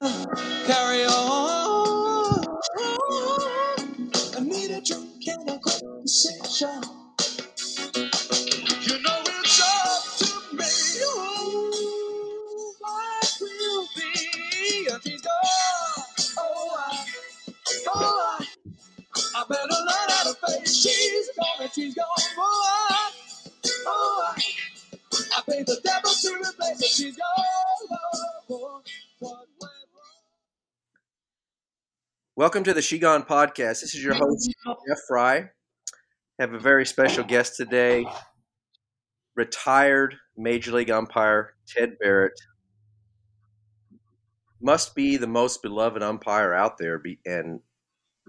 Carry on. I need a drink and a conversation. You know it's up to me. Ooh, what will be? And she's gone. Oh, I, oh, I, I better learn how to face. She's gone and she's gone. Oh, I, oh, I, I paid the devil to replace her. She's gone. Welcome to the She Gone podcast. This is your host, Jeff Frye. I have a very special guest today, retired Major League umpire Ted Barrett. Must be the most beloved umpire out there, and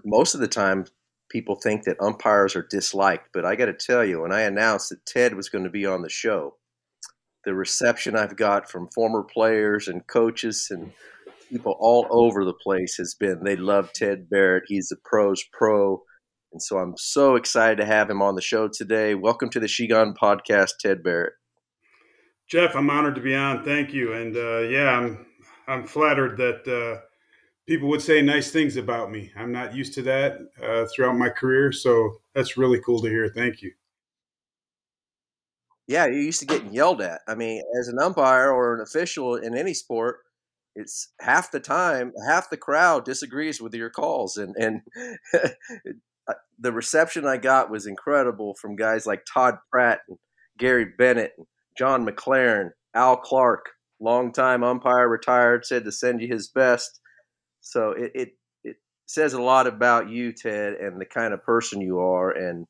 most of the time people think that umpires are disliked. But I got to tell you, when I announced that Ted was going to be on the show, the reception I've got from former players and coaches and people all over the place has been they love Ted Barrett. He's a pros pro. And so I'm so excited to have him on the show today. Welcome to the She Gone podcast, Ted Barrett. Jeff, I'm honored to be on. Thank you. And uh, yeah, I'm I'm flattered that uh, people would say nice things about me. I'm not used to that uh, throughout my career, so that's really cool to hear. Thank you. Yeah, you're used to getting yelled at. I mean, as an umpire or an official in any sport, it's half the time, half the crowd disagrees with your calls, and and the reception I got was incredible from guys like Todd Pratt and Gary Bennett, and John McLaren, Al Clark, longtime umpire, retired, said to send you his best. So it, it it says a lot about you, Ted, and the kind of person you are, and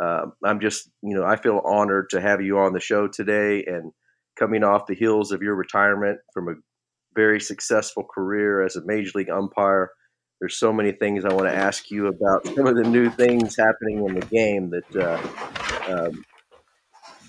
uh, I'm just you know I feel honored to have you on the show today, and coming off the heels of your retirement from a very successful career as a major league umpire. There's so many things I want to ask you about. Some of the new things happening in the game that uh, um,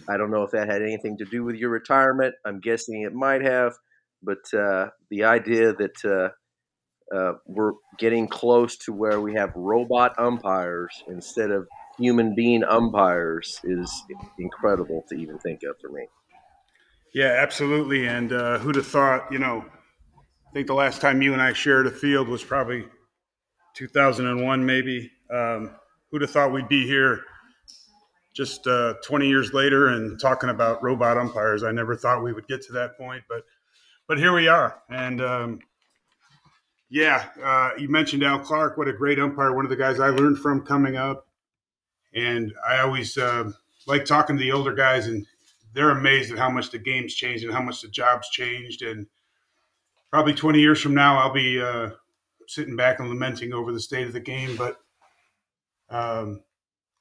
I don't know if that had anything to do with your retirement. I'm guessing it might have, but uh, the idea that uh, uh, we're getting close to where we have robot umpires instead of human being umpires is incredible to even think of for me. Yeah, absolutely. And uh, who'd have thought? You know, think the last time you and I shared a field was probably 2001, maybe. Um, who'd have thought we'd be here just uh, 20 years later and talking about robot umpires? I never thought we would get to that point, but but here we are. And um, yeah, uh, you mentioned Al Clark. What a great umpire! One of the guys I learned from coming up. And I always uh, like talking to the older guys, and they're amazed at how much the game's changed and how much the job's changed. And probably 20 years from now, I'll be uh, sitting back and lamenting over the state of the game. But um,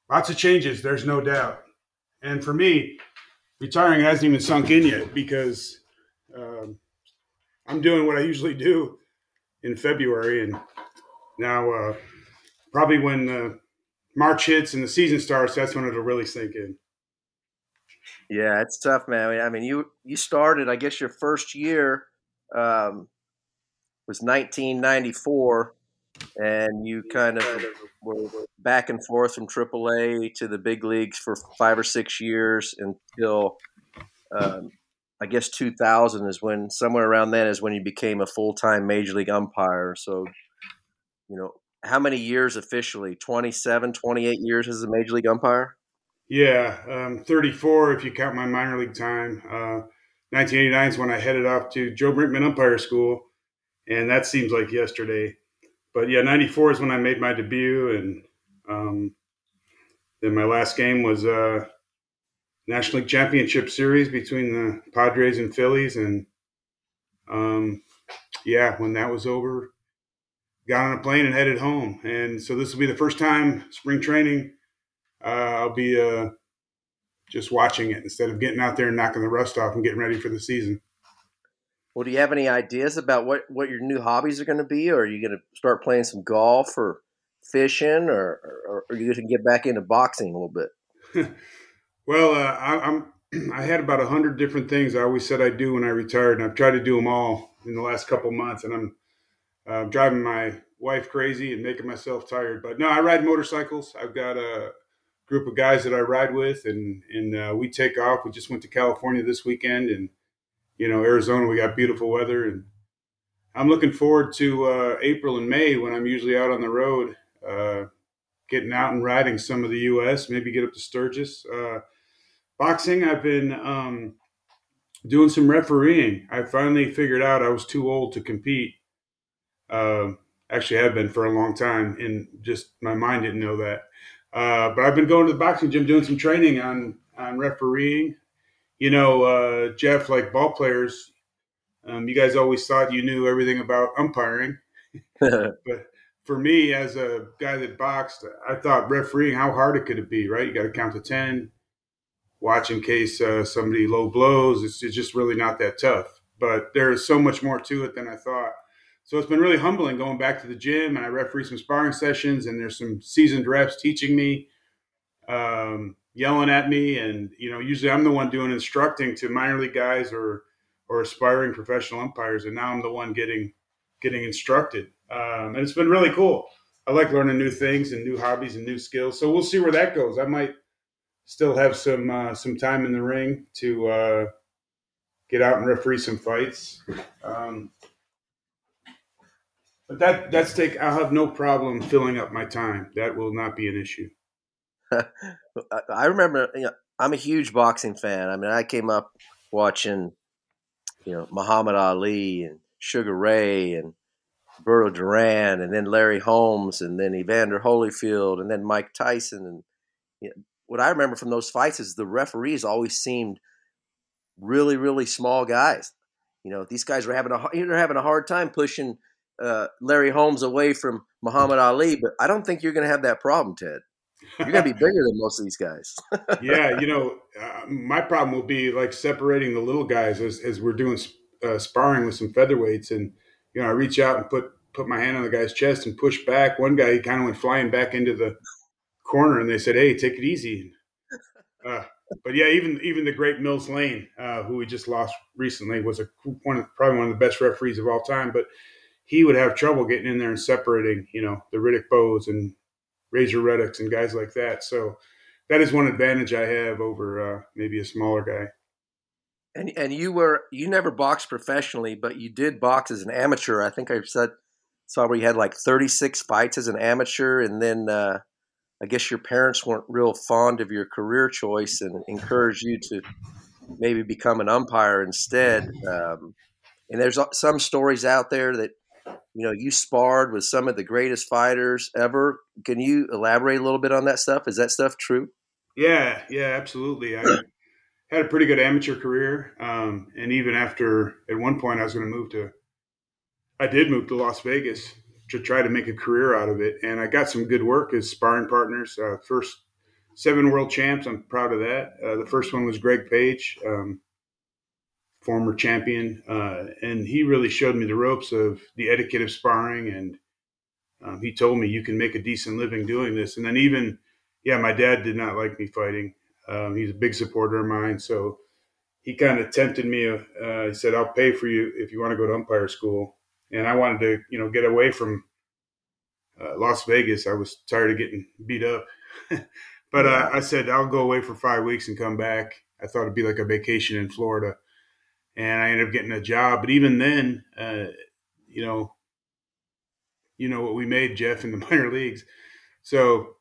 lots of changes, there's no doubt. And for me, retiring hasn't even sunk in yet because um, I'm doing what I usually do in February. And now, uh, probably when uh, March hits and the season starts, that's when it'll really sink in. Yeah, it's tough, man. I mean, you you started, I guess, your first year um, was 1994, and you kind of were back and forth from AAA to the big leagues for five or six years until um, I guess 2000 is when somewhere around then is when you became a full time major league umpire. So, you know, how many years officially? 27, 28 years as a major league umpire? Yeah, um, 34 if you count my minor league time. Uh, 1989 is when I headed off to Joe Brinkman Umpire School, and that seems like yesterday. But yeah, 94 is when I made my debut, and um, then my last game was uh, National League Championship Series between the Padres and Phillies, and um, yeah, when that was over, got on a plane and headed home. And so this will be the first time spring training. Uh, I'll be uh, just watching it instead of getting out there and knocking the rust off and getting ready for the season. Well, do you have any ideas about what, what your new hobbies are going to be? Or are you going to start playing some golf or fishing, or, or, or are you going to get back into boxing a little bit? well, uh, I, I'm I had about a hundred different things I always said I'd do when I retired, and I've tried to do them all in the last couple months, and I'm uh, driving my wife crazy and making myself tired. But no, I ride motorcycles. I've got a group of guys that I ride with, and and uh, we take off. We just went to California this weekend, and you know Arizona. We got beautiful weather, and I'm looking forward to uh, April and May when I'm usually out on the road, uh, getting out and riding some of the U.S. Maybe get up to Sturgis. Uh, boxing, I've been um, doing some refereeing. I finally figured out I was too old to compete. Uh, actually, have been for a long time, and just my mind didn't know that. Uh, but I've been going to the boxing gym doing some training on on refereeing. You know, uh, Jeff, like ball players, um, you guys always thought you knew everything about umpiring, but for me, as a guy that boxed, I thought refereeing how hard it could it be. Right, you got to count to ten, watch in case uh, somebody low blows. It's, it's just really not that tough. But there's so much more to it than I thought. So it's been really humbling going back to the gym and I referee some sparring sessions and there's some seasoned reps teaching me, um, yelling at me. And, you know, usually I'm the one doing instructing to minor league guys or, or aspiring professional umpires. And now I'm the one getting, getting instructed. Um, and it's been really cool. I like learning new things and new hobbies and new skills. So we'll see where that goes. I might still have some, uh, some time in the ring to, uh, get out and referee some fights. Um, but that that's take. I'll have no problem filling up my time. That will not be an issue. I remember. You know, I'm a huge boxing fan. I mean, I came up watching, you know, Muhammad Ali and Sugar Ray and Berto Duran, and then Larry Holmes, and then Evander Holyfield, and then Mike Tyson. And you know, what I remember from those fights is the referees always seemed really, really small guys. You know, these guys were having a they're having a hard time pushing uh, Larry Holmes away from Muhammad Ali, but I don't think you're going to have that problem, Ted. You're going to be bigger than most of these guys. yeah, you know, uh, my problem will be like separating the little guys as, as we're doing uh, sparring with some featherweights, and you know, I reach out and put put my hand on the guy's chest and push back. One guy he kind of went flying back into the corner, and they said, "Hey, take it easy." Uh, but yeah, even even the great Mills Lane, uh, who we just lost recently, was a one of, probably one of the best referees of all time. But he would have trouble getting in there and separating, you know, the Riddick Bowes and Razor Ruddocks and guys like that. So that is one advantage I have over uh, maybe a smaller guy. And and you were you never boxed professionally, but you did box as an amateur. I think I said saw where you had like 36 fights as an amateur, and then uh, I guess your parents weren't real fond of your career choice and encouraged you to maybe become an umpire instead. Um, and there's some stories out there that you know you sparred with some of the greatest fighters ever. Can you elaborate a little bit on that stuff? Is that stuff true? Yeah, yeah, absolutely. I had a pretty good amateur career, um, and even after at one point I was going to move to, I did move to Las Vegas to try to make a career out of it, and I got some good work as sparring partners. Uh, first seven world champs, I'm proud of that. Uh, the first one was Greg Page. Um, former champion, uh, and he really showed me the ropes of the etiquette of sparring. And um, he told me you can make a decent living doing this. And then even, yeah, my dad did not like me fighting. Um, he's a big supporter of mine, so he kind of tempted me. Uh, he said, "I'll pay for you if you want to go to umpire school." And I wanted to, you know, get away from uh, Las Vegas. I was tired of getting beat up. but uh, I said, I'll go away for five weeks and come back. I thought it'd be like a vacation in Florida and I ended up getting a job. But even then, uh, you know, you know what we made, Jeff, in the minor leagues. So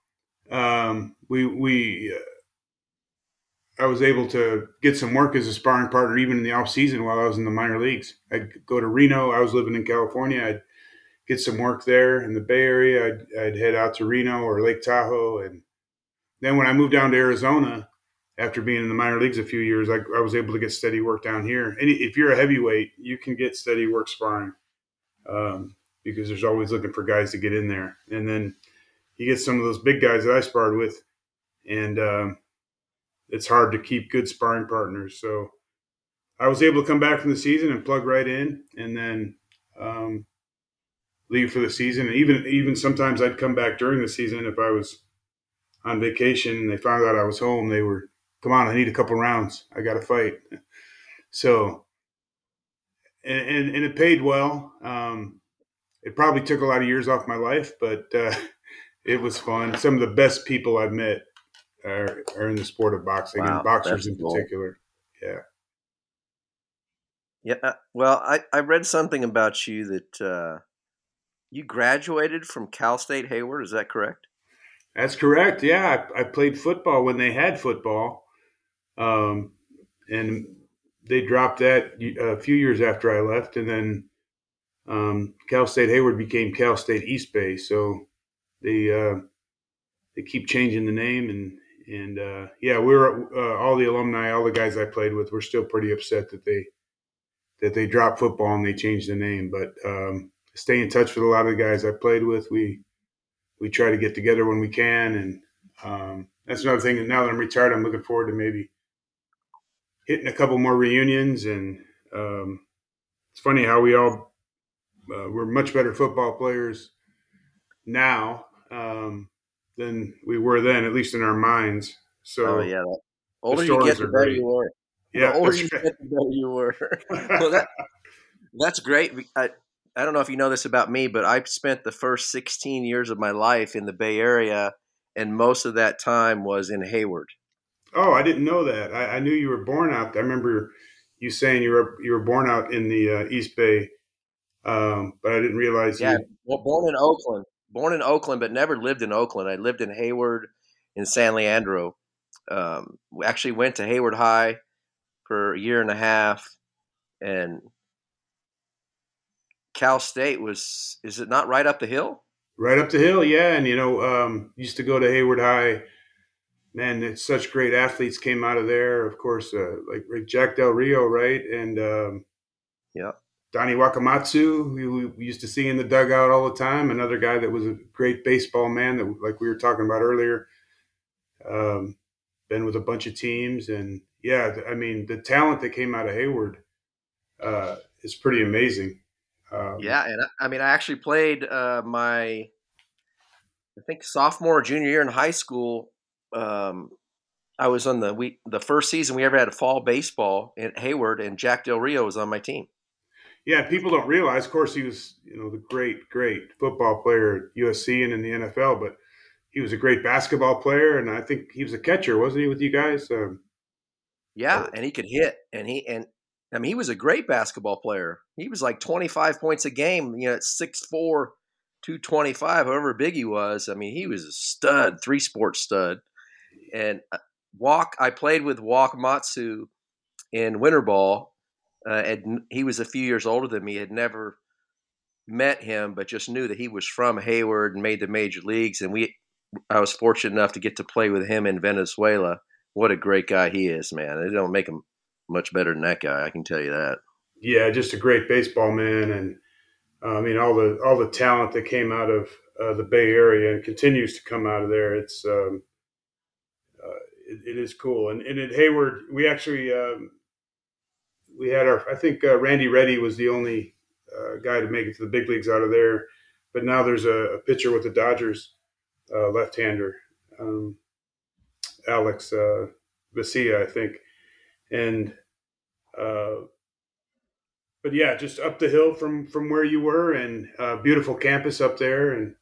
um, we we uh, I was able to get some work as a sparring partner even in the off season while I was in the minor leagues. I'd go to Reno. I was living in California. I'd get some work there in the Bay Area. I'd, I'd head out to Reno or Lake Tahoe, and then when I moved down to Arizona, after being in the minor leagues a few years, I, I, was able to get steady work down here. And if you're a heavyweight, you can get steady work sparring um, because there's always looking for guys to get in there. And then you get some of those big guys that I sparred with, and um, it's hard to keep good sparring partners. So I was able to come back from the season and plug right in, and then um, leave for the season. And even even sometimes I'd come back during the season if I was on vacation and they found out I was home. They were come on, I need a couple rounds. I got to fight. So, and, and, and, it paid well. Um, it probably took a lot of years off my life, but uh, it was fun. Some of the best people I've met are, are in the sport of boxing wow, and boxers in cool. particular. Yeah. Yeah. Uh, well, I, I read something about you that uh, you graduated from Cal State Hayward. Is that correct? That's correct. Yeah, I, I played football when they had football, um, and they dropped that a few years after I left, and then um, Cal State Hayward became Cal State East Bay. So they uh, they keep changing the name, and and uh, yeah, we are uh, all the alumni, all the guys I played with, were still pretty upset that they that they dropped football and they changed the name. But um, stay in touch with a lot of the guys I played with. We we try to get together when we can, and um, that's another thing. Now that I'm retired, I'm looking forward to maybe hitting a couple more reunions. And um, it's funny how we all uh, we're much better football players now um, than we were then, at least in our minds. So oh, yeah, the older you get, the better you were. Yeah, the older you get, the better you were. well, that, that's great. I, I don't know if you know this about me, but I've spent the first 16 years of my life in the Bay Area, and most of that time was in Hayward. Oh, I didn't know that. I, I knew you were born out. I remember you saying you were you were born out in the uh, East Bay, um, but I didn't realize. Yeah, you... well, born in Oakland, born in Oakland, but never lived in Oakland. I lived in Hayward, in San Leandro. Um, we actually went to Hayward High for a year and a half, and Cal State was is it not right up the hill? Right up the hill, yeah. And you know, um, used to go to Hayward High. Man, such great athletes came out of there. Of course, uh, like, like Jack Del Rio, right? And um, yeah, Donnie Wakamatsu, who we used to see in the dugout all the time. Another guy that was a great baseball man that, like we were talking about earlier. Um, been with a bunch of teams, and yeah, I mean, the talent that came out of Hayward uh, is pretty amazing. Um, yeah, and I, I, mean, I actually played uh, my, I think sophomore, junior year in high school. Um, I was on the we the first season we ever had a fall baseball at Hayward, and Jack Del Rio was on my team. Yeah, people don't realize. Of course, he was you know the great, great football player at USC and in the NFL, but he was a great basketball player, and I think he was a catcher, wasn't he, with you guys? Um, yeah, and he could hit, and he and I mean, he was a great basketball player. He was like 25 points a game, you know, at 6'4, 225, however big he was. I mean, he was a stud, three sport stud. And uh, Walk, I played with Wakamatsu in winter ball. Uh, and he was a few years older than me, had never met him, but just knew that he was from Hayward and made the major leagues. And we, I was fortunate enough to get to play with him in Venezuela. What a great guy he is, man. They don't make him much better than that guy. I can tell you that. Yeah, just a great baseball man, and uh, I mean all the all the talent that came out of uh, the Bay Area and continues to come out of there. It's um, it, it is cool. And, and at Hayward, we actually um, we had our I think uh, Randy Ready was the only uh, guy to make it to the big leagues out of there, but now there's a, a pitcher with the Dodgers, uh, left-hander, um, Alex uh, Vesia, I think and uh, but yeah, just up the hill from from where you were, and uh, beautiful campus up there. And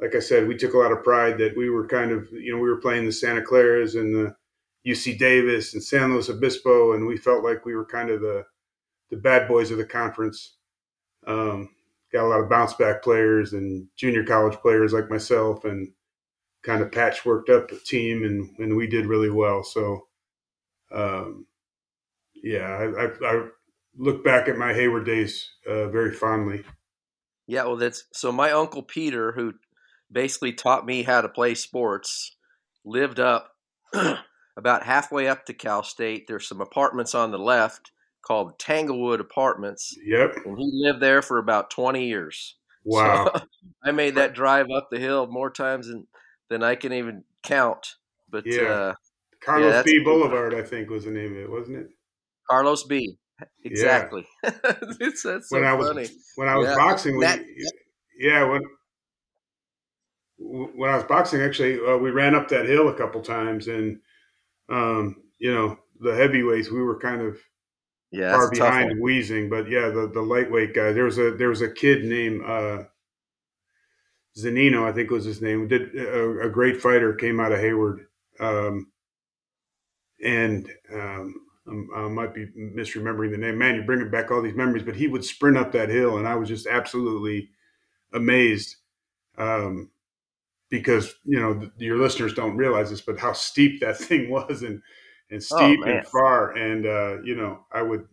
like I said, we took a lot of pride that we were kind of you know we were playing the Santa Claras and the UC Davis and San Luis Obispo, and we felt like we were kind of the the bad boys of the conference. Um, got a lot of bounce back players and junior college players like myself, and kind of patchworked up a team, and and we did really well. So um, yeah, I, I, I, look back at my Hayward days uh, very fondly. Yeah, well, that's so. My uncle Peter, who basically taught me how to play sports, lived up about halfway up to Cal State. There's some apartments on the left called Tanglewood Apartments. Yep. And he lived there for about 20 years. Wow. So I made that drive up the hill more times than, than I can even count. But yeah. Uh, Carlos yeah, Bee Boulevard, I think, was the name of it, wasn't it? Carlos Bee. Exactly. Yeah. it's that's so when I was, funny. When I was yeah. boxing, that, yeah, when when I was boxing, actually, uh, we ran up that hill a couple times, and um, you know, the heavyweights, we were kind of yeah, far behind, wheezing. But yeah, the the lightweight guy, there was a there was a kid named uh, Zanino, I think was his name. Did a, a great fighter, came out of Hayward. Um, and um, um, I might be misremembering the name. Man, you're bringing back all these memories. But he would sprint up that hill, and I was just absolutely amazed um, because you know the, your listeners don't realize this, but how steep that thing was, and and oh, steep oh, and far. And uh, you know, I would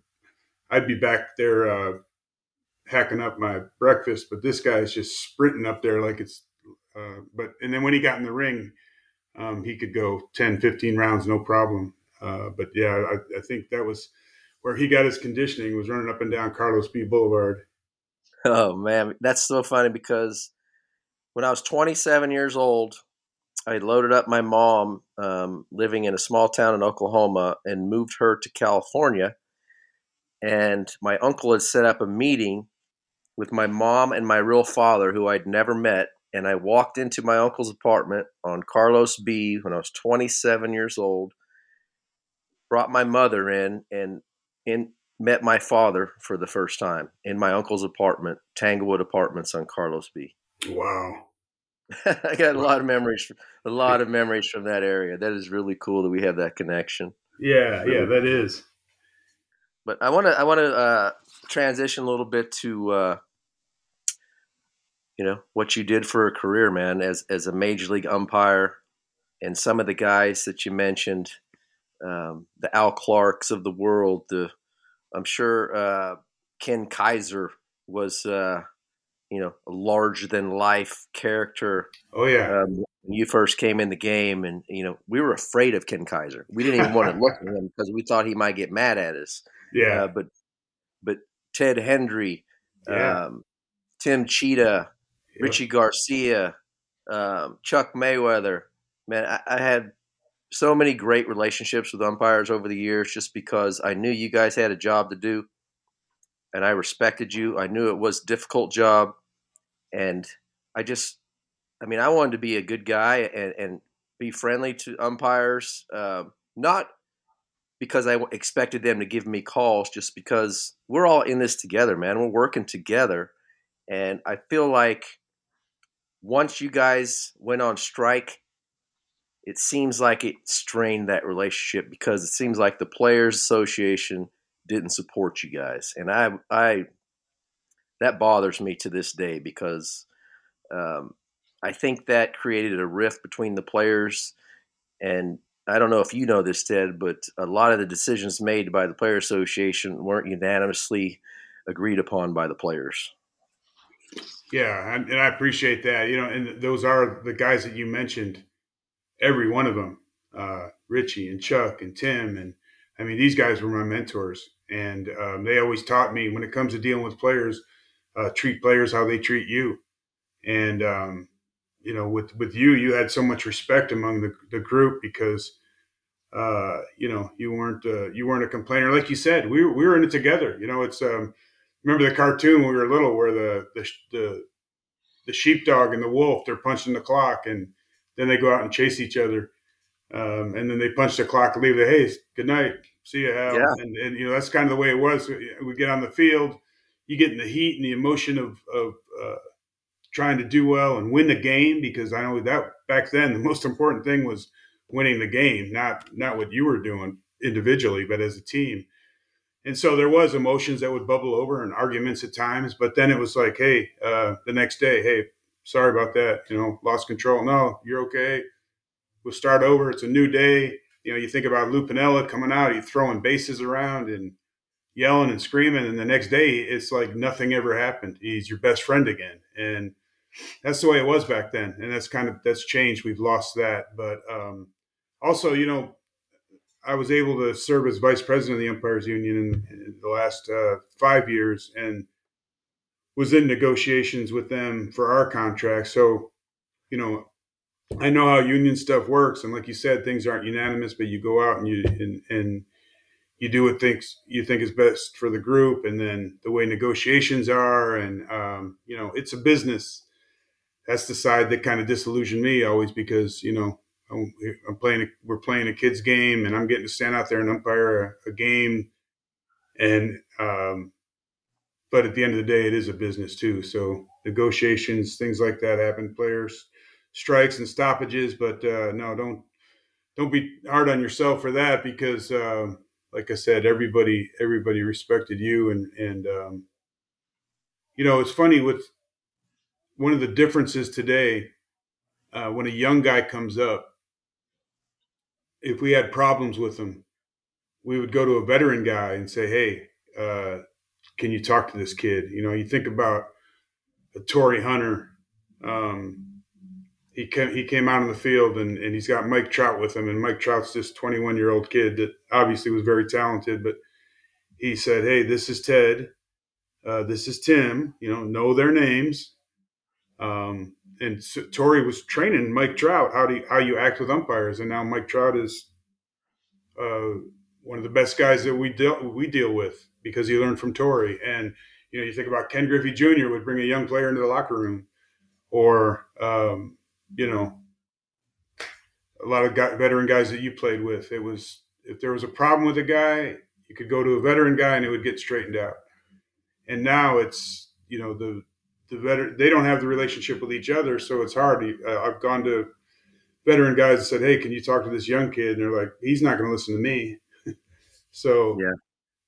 I'd be back there uh, hacking up my breakfast, but this guy is just sprinting up there like it's. Uh, but and then when he got in the ring, um, he could go 10, 15 rounds no problem. Uh, but yeah, I, I, think that was where he got his conditioning was running up and down Carlos Bee Boulevard. Oh man, that's so funny because when I was 27 years old, I loaded up my mom um, living in a small town in Oklahoma and moved her to California. And my uncle had set up a meeting with my mom and my real father, who I'd never met. And I walked into my uncle's apartment on Carlos Bee when I was 27 years old brought my mother in and in met my father for the first time in my uncle's apartment, Tanglewood Apartments on Carlos Bee. Wow. I got a lot of memories, a lot of memories from that area. That is really cool that we have that connection. Yeah, yeah, that is. But I want to, I want to uh, transition a little bit to, uh, you know, what you did for a career, man, as as a major league umpire, and some of the guys that you mentioned um, the Al Clarks of the world. The I'm sure uh, Ken Kaiser was uh, you know a larger than life character. Oh yeah. Um, when you first came in the game, and you know we were afraid of Ken Kaiser. We didn't even want to look at him because we thought he might get mad at us. Yeah. Uh, but but Ted Hendry, yeah. um, Tim Tschida, Richie Garcia, um, Chuck Meriwether. Man, I, I, had so many great relationships with umpires over the years just because I knew you guys had a job to do and I respected you. I knew it was a difficult job and I just I mean I wanted to be a good guy and, and be friendly to umpires um, not because I expected them to give me calls just because we're all in this together man. We're working together. And I feel like once you guys went on strike it seems like it strained that relationship because it seems like the players association didn't support you guys. And i i that bothers me to this day because um, i think that created a rift between the players and i don't know if you know this ted but a lot of the decisions made by the player association weren't unanimously agreed upon by the players yeah and i appreciate that you know and those are the guys that you mentioned every one of them, uh, Richie and Chuck and Tim. And I mean, these guys were my mentors. And um, they always taught me when it comes to dealing with players, uh, treat players how they treat you. And, um, you know, with, with you, you had so much respect among the, the group because, uh, you know, you weren't, uh, you weren't a complainer. Like you said, we, we were in it together. You know, it's, um, remember the cartoon when we were little where the, the, the, the sheepdog and the wolf, they're punching the clock and, then they go out and chase each other. Um, and then they punch the clock and leave the Hey, good night. See you, Hal. Yeah. And, and, you know, that's kind of the way it was. We get on the field, you get in the heat and the emotion of, of uh, trying to do well and win the game because I know that back then the most important thing was winning the game, not not what you were doing individually, but as a team. And so there was emotions that would bubble over and arguments at times, but then it was like, hey, uh, the next day, hey, sorry about that. You know, lost control. No, you're okay. We'll start over. It's a new day. You know, you think about Lou Piniella coming out, he's throwing bases around and yelling and screaming, and the next day it's like nothing ever happened. He's your best friend again, and that's the way it was back then. And that's kind of that's changed. We've lost that, but um, also, you know, I was able to serve as vice president of the umpires union in, in the last uh, five years, and was in negotiations with them for our contract. So, you know, I know how union stuff works, and like you said, things aren't unanimous, but you go out and you and, and you do what thinks you think is best for the group, and then the way negotiations are, and um, you know, it's a business. That's the side that kind of disillusioned me always because you know I'm, playing. We're playing a kids game, and I'm getting to stand out there and umpire a, a game, and um, but at the end of the day, it is a business too. So negotiations, things like that happen. Players strikes and stoppages, but uh, no, don't don't be hard on yourself for that because uh, like I said, everybody everybody respected you, and and um, you know it's funny with one of the differences today uh, when a young guy comes up. If we had problems with him, we would go to a veteran guy and say, "Hey, uh, can you talk to this kid?" You know, you think about a Torii Hunter. Um, he came, he came out on the field and, and he's got Mike Trout with him. And Mike Trout's this 21 year old kid that obviously was very talented, but he said, Hey, this is Ted. Uh, this is Tim, you know, know their names. Um, and so Torii was training Mike Trout how do you, how you act with umpires, and now Mike Trout is uh, one of the best guys that we deal we deal with because he learned from Torii. And you know, you think about Ken Griffey Jr. would bring a young player into the locker room, or um, you know, a lot of guy, veteran guys that you played with. It was if there was a problem with a guy, you could go to a veteran guy and it would get straightened out. And now it's you know the the veteran they don't have the relationship with each other, so it's hard. Uh, I've gone to veteran guys and said, "Hey, can you talk to this young kid?" And they're like, "He's not going to listen to me." so yeah.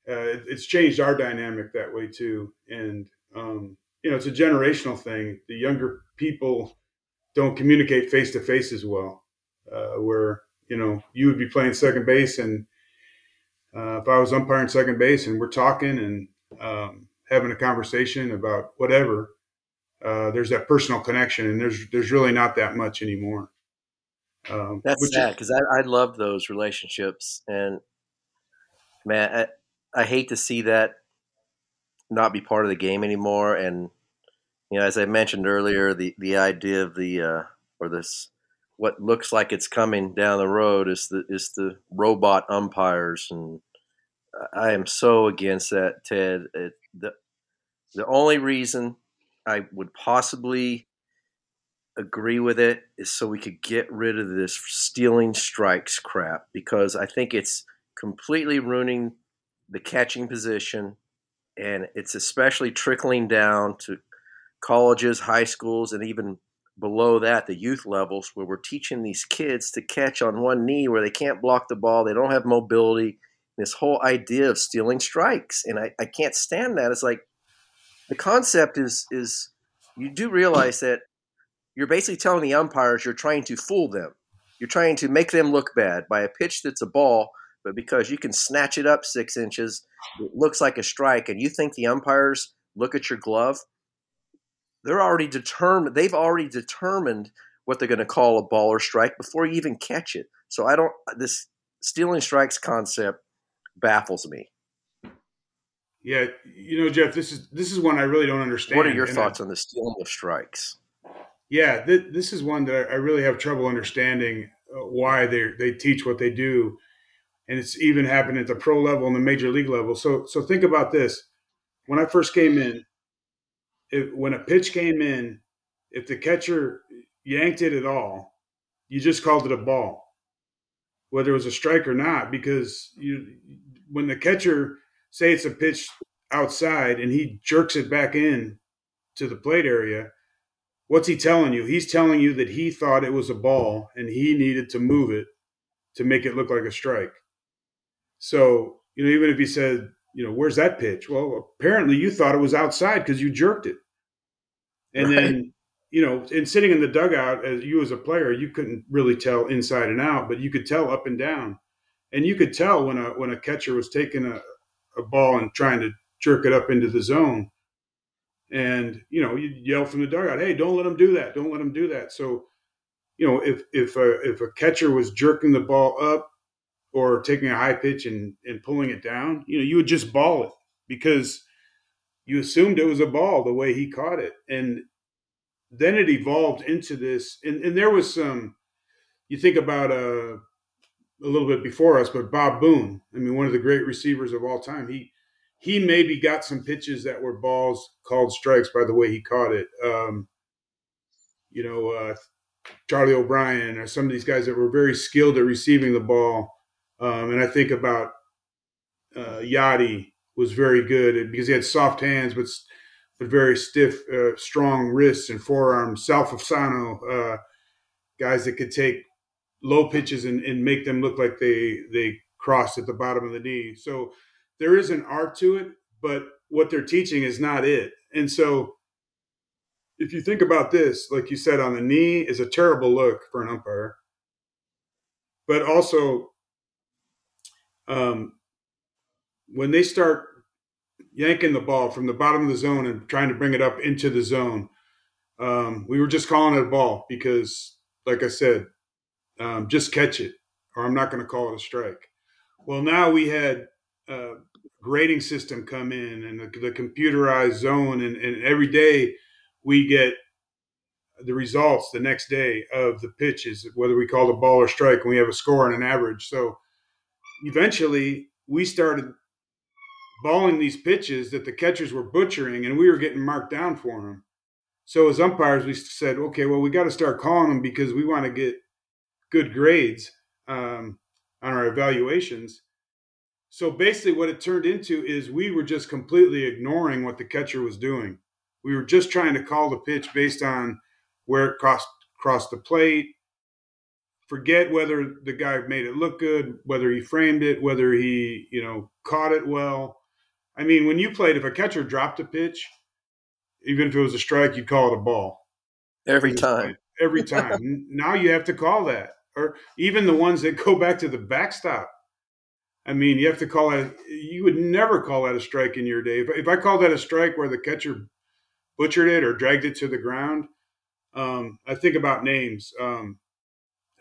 Uh, it, it's changed our dynamic that way too, and um, you know it's a generational thing. The younger people don't communicate face to face as well. Uh, where you know you would be playing second base, and uh, if I was umpiring second base, and we're talking and um, having a conversation about whatever, uh, there's that personal connection, and there's there's really not that much anymore. Um, That's sad because I, I love those relationships, and man, I, I hate to see that not be part of the game anymore, and you know, as I mentioned earlier, the the idea of the uh, or this what looks like it's coming down the road is the is the robot umpires, and I am so against that, Ted. It, the the only reason I would possibly agree with it is so we could get rid of this stealing strikes crap because I think it's completely ruining the catching position and it's especially trickling down to colleges, high schools, and even below that, the youth levels, where we're teaching these kids to catch on one knee where they can't block the ball, they don't have mobility. This whole idea of stealing strikes, and I, I can't stand that. It's like the concept is is you do realize that you're basically telling the umpires you're trying to fool them. You're trying to make them look bad by a pitch that's a ball, but because you can snatch it up six inches, it looks like a strike, and you think the umpires look at your glove they're already determined. They've already determined what they're going to call a ball or strike before you even catch it. So I don't. This stealing strikes concept baffles me. Yeah, you know, Jeff, this is this is one I really don't understand. What are your and thoughts I, on the stealing of strikes? Yeah, th- this is one that I really have trouble understanding uh, why they they teach what they do, and it's even happened at the pro level and the major league level. So so think about this: when I first came in, if, when a pitch came in, if the catcher yanked it at all, you just called it a ball, whether it was a strike or not, because you when the catcher say it's a pitch outside and he jerks it back in to the plate area, what's he telling you? He's telling you that he thought it was a ball and he needed to move it to make it look like a strike. So, you know, even if he said you know, where's that pitch? Well, apparently you thought it was outside because you jerked it. And right. then, you know, and sitting in the dugout as you as a player, you couldn't really tell inside and out, but you could tell up and down. And you could tell when a when a catcher was taking a, a ball and trying to jerk it up into the zone. And, you know, you yell from the dugout, hey, don't let him do that. Don't let him do that. So, you know, if if a if a catcher was jerking the ball up or taking a high pitch and, and pulling it down, you know, you would just ball it because you assumed it was a ball the way he caught it. And then it evolved into this. And, and there was some, you think about a, uh, a little bit before us, but Bob Boone, I mean, one of the great receivers of all time, he, he maybe got some pitches that were balls called strikes by the way he caught it. Um, you know, uh, Charlie O'Brien or some of these guys that were very skilled at receiving the ball um, and I think about uh, Yadi was very good because he had soft hands, but but very stiff, uh, strong wrists and forearms. Sal Fasano, uh, guys that could take low pitches and, and make them look like they they crossed at the bottom of the knee. So there is an art to it, but what they're teaching is not it. And so if you think about this, like you said, on the knee is a terrible look for an umpire. But also, um, when they start yanking the ball from the bottom of the zone and trying to bring it up into the zone, um, we were just calling it a ball because, like I said, um, just catch it, or I'm not going to call it a strike. Well, now we had a grading system come in and the, the computerized zone, and, and every day we get the results the next day of the pitches, whether we call the ball or strike, and we have a score and an average. So eventually we started balling these pitches that the catchers were butchering, and we were getting marked down for them. So as umpires, we said, okay, well, we got to start calling them because we want to get good grades um, on our evaluations. So basically, what it turned into is we were just completely ignoring what the catcher was doing. We were just trying to call the pitch based on where it crossed crossed the plate. Forget whether the guy made it look good, whether he framed it, whether he you know caught it well. I mean, when you played, if a catcher dropped a pitch, even if it was a strike, you'd call it a ball every time. Every time. now you have to call that, or even the ones that go back to the backstop. I mean, you have to call it. You would never call that a strike in your day. If, if I called that a strike where the catcher butchered it or dragged it to the ground, um, I think about names. Um,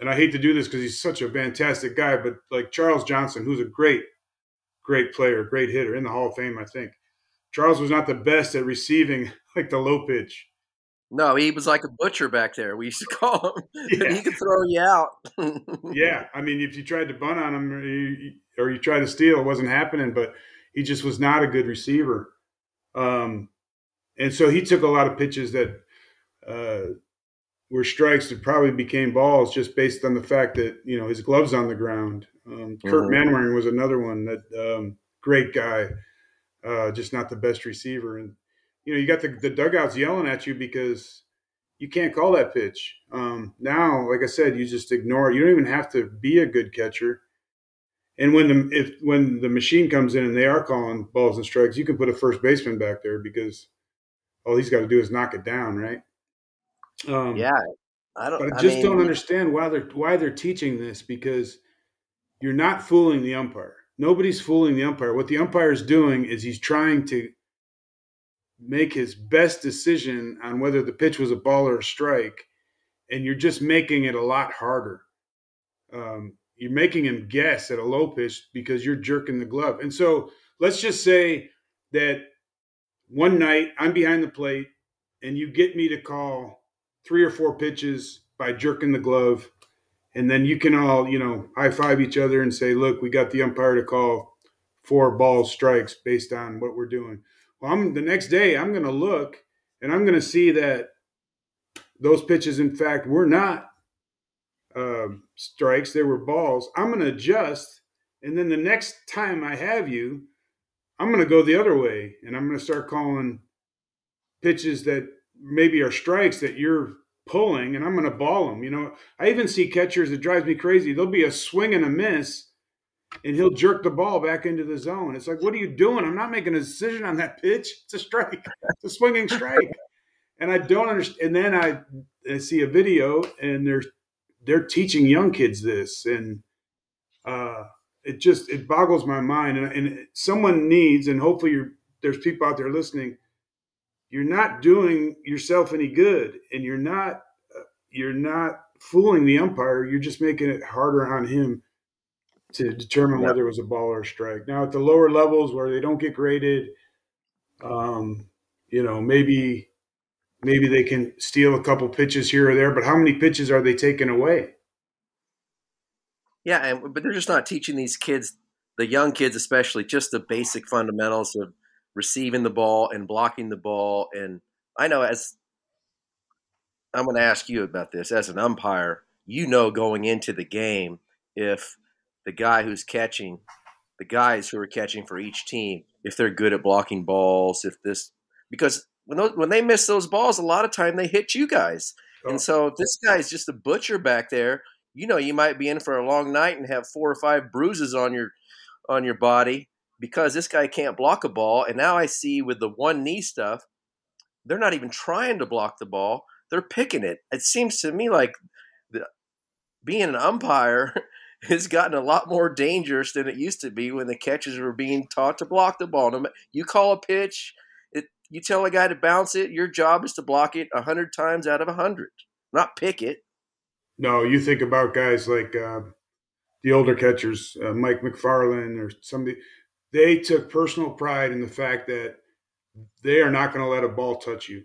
and I hate to do this because he's such a fantastic guy, but like Charles Johnson, who's a great, great player, great hitter in the Hall of Fame, I think. Charles was not the best at receiving like the low pitch. No, he was like a butcher back there. We used to call him. Yeah. he could throw you out. yeah, I mean, if you tried to bunt on him or you, or you tried to steal, it wasn't happening. But he just was not a good receiver. Um, and so he took a lot of pitches that uh, were strikes that probably became balls just based on the fact that you know his gloves on the ground. Um, mm-hmm. Kirt Manwaring was another one that um, great guy, uh, just not the best receiver. And you know you got the, the dugouts yelling at you because you can't call that pitch. Um, now, like I said, you just ignore it. You don't even have to be a good catcher. And when the if when the machine comes in and they are calling balls and strikes, you can put a first baseman back there because all he's got to do is knock it down, right? Um, yeah, I don't. But I just I mean, don't understand why they're why they're teaching this because you're not fooling the umpire. Nobody's fooling the umpire. What the umpire is doing is he's trying to make his best decision on whether the pitch was a ball or a strike, and you're just making it a lot harder. Um, you're making him guess at a low pitch because you're jerking the glove. And so let's just say that one night I'm behind the plate and you get me to call three or four pitches by jerking the glove. And then you can all, you know, high five each other and say, look, we got the umpire to call four ball strikes based on what we're doing. Well, I'm the next day I'm going to look and I'm going to see that those pitches, in fact, were not uh, strikes; they were balls. I'm going to adjust, and then the next time I have you, I'm going to go the other way, and I'm going to start calling pitches that maybe are strikes that you're pulling, and I'm going to ball them. You know, I even see catchers that drives me crazy. There'll be a swing and a miss, and he'll jerk the ball back into the zone. It's like, what are you doing? I'm not making a decision on that pitch. It's a strike. It's a swinging strike. And I don't understand. And then I, I see a video, and they're they're teaching young kids this, and uh, it just it boggles my mind. And, and someone needs, and hopefully there's people out there listening. You're not doing yourself any good, and you're not uh, you're not fooling the umpire. You're just making it harder on him to determine whether it was a ball or a strike. Now at the lower levels where they don't get graded, um, you know, maybe maybe they can steal a couple pitches here or there, but how many pitches are they taking away? Yeah, and but they're just not teaching these kids, the young kids especially, just the basic fundamentals of receiving the ball and blocking the ball. And I know as I'm going to ask you about this as an umpire, you know going into the game if the guy who's catching, the guys who are catching for each team, if they're good at blocking balls, if this because when those, when they miss those balls, a lot of time they hit you guys. Oh. And so if this guy is just a butcher back there. you know you might be in for a long night and have four or five bruises on your on your body because this guy can't block a ball. And now I see with the one knee stuff, they're not even trying to block the ball; they're picking it. It seems to me like the, being an umpire has gotten a lot more dangerous than it used to be when the catchers were being taught to block the ball. You call a pitch, it, you tell a guy to bounce it. Your job is to block it a hundred times out of a hundred, not pick it. No, you think about guys like uh, the older catchers, uh, Mike Macfarlane or somebody. They took personal pride in the fact that they are not going to let a ball touch you.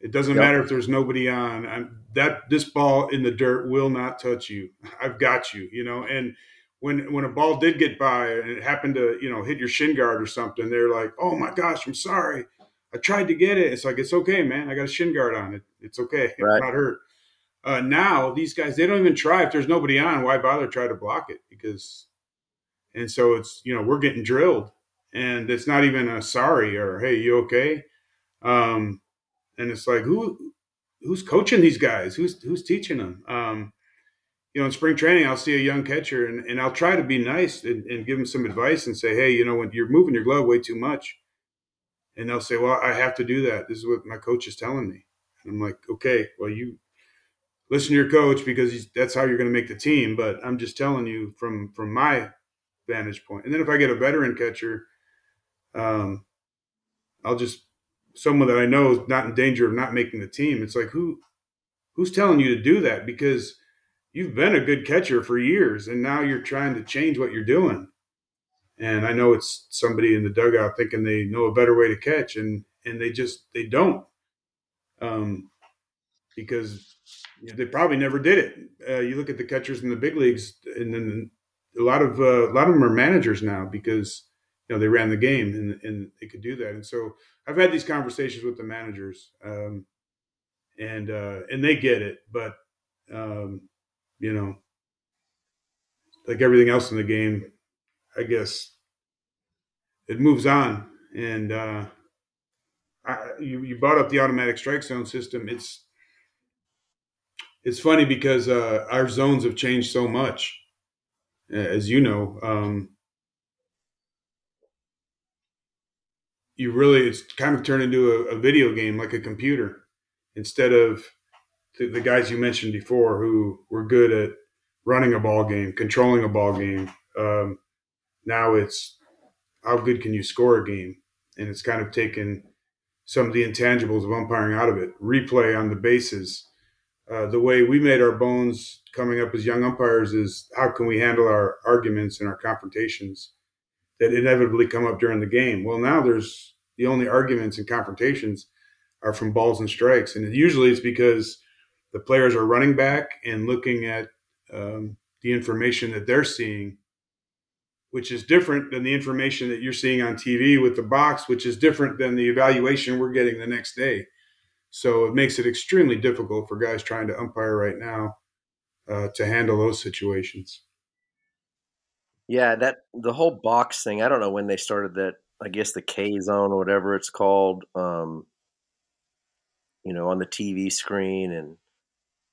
It doesn't yep. matter if there's nobody on. I'm, that this ball in the dirt will not touch you. I've got you. You know, and when when a ball did get by and it happened to you know hit your shin guard or something, they're like, "Oh my gosh, I'm sorry. I tried to get it." It's like it's okay, man. I got a shin guard on it. It's okay. Right. I'm not hurt. Uh, now these guys they don't even try if there's nobody on. Why bother try to block it? Because and so it's you know we're getting drilled, and it's not even a sorry or hey you okay. Um, and it's like who who's coaching these guys? Who's who's teaching them? Um, you know, in spring training, I'll see a young catcher and, and I'll try to be nice and, and give them some advice and say, hey, you know, when you're moving your glove way too much, and they'll say, well, I have to do that. This is what my coach is telling me. And I'm like, okay, well, you listen to your coach because that's how you're going to make the team. But I'm just telling you from from my vantage point. And then if I get a veteran catcher, um, I'll just someone that I know is not in danger of not making the team. It's like who who's telling you to do that because you've been a good catcher for years and now you're trying to change what you're doing. And I know it's somebody in the dugout thinking they know a better way to catch and and they just they don't. Um because they probably never did it. Uh, you look at the catchers in the big leagues, and then a lot of uh, a lot of them are managers now because you know they ran the game and, and they could do that. And so I've had these conversations with the managers, um, and uh, and they get it, but um, you know, like everything else in the game, I guess it moves on. And uh, I, you you brought up the automatic strike zone system. It's it's funny because uh, our zones have changed so much, as you know. Um, you really it's kind of turned into a, a video game like a computer instead of the, the, guys you mentioned before who were good at running a ball game controlling a ball game um, now it's how good can you score a game and it's kind of taken some of the intangibles of umpiring out of it replay on the bases uh, the way we made our bones coming up as young umpires is how can we handle our arguments and our confrontations that inevitably come up during the game. Well, now there's the only arguments and confrontations are from balls and strikes, and usually it's because the players are running back and looking at um, the information that they're seeing, which is different than the information that you're seeing on TV with the box, which is different than the evaluation we're getting the next day. So it makes it extremely difficult for guys trying to umpire right now uh, to handle those situations. Yeah, that the whole box thing. I don't know when they started that. I guess the K zone or whatever it's called. Um, you know, on the TV screen, and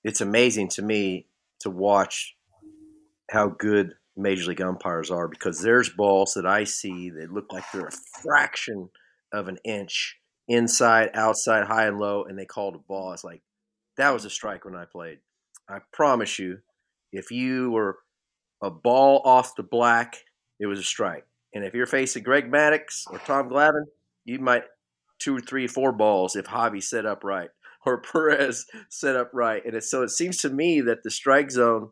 it's amazing to me to watch how good major league umpires are because there's balls that I see that look like they're a fraction of an inch inside, outside, high and low, and they called a ball. It's like that was a strike when I played. I promise you, if you were a ball off the black, it was a strike. And if you're facing Greg Maddux or Tom Glavine, you might two, three, four balls if Javy set up right or Perez set up right. And so it seems to me that the strike zone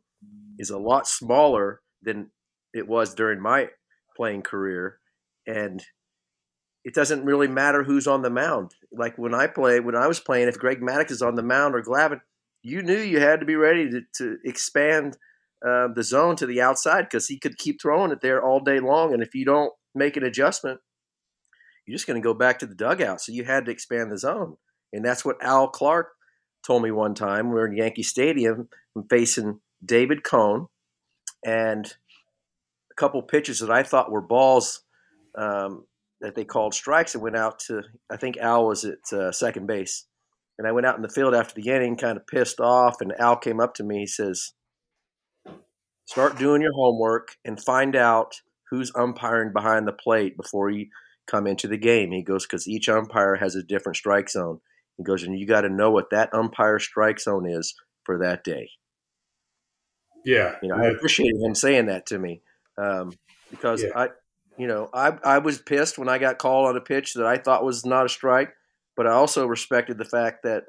is a lot smaller than it was during my playing career. And it doesn't really matter who's on the mound. Like when I play, when I was playing, if Greg Maddux is on the mound or Glavine, you knew you had to be ready to, to expand – uh, the zone to the outside because he could keep throwing it there all day long. And if you don't make an adjustment, you're just going to go back to the dugout. So you had to expand the zone. And that's what Al Clark told me one time. We are in Yankee Stadium I'm facing David Cone and a couple pitches that I thought were balls um, that they called strikes and went out to, I think Al was at uh, second base. And I went out in the field after the inning, kind of pissed off. And Al came up to me. He says, start doing your homework and find out who's umpiring behind the plate before you come into the game. He goes, because each umpire has a different strike zone. He goes, and you got to know what that umpire strike zone is for that day. Yeah, you know, I appreciate him saying that to me um, because yeah. I, you know, I I was pissed when I got called on a pitch that I thought was not a strike, but I also respected the fact that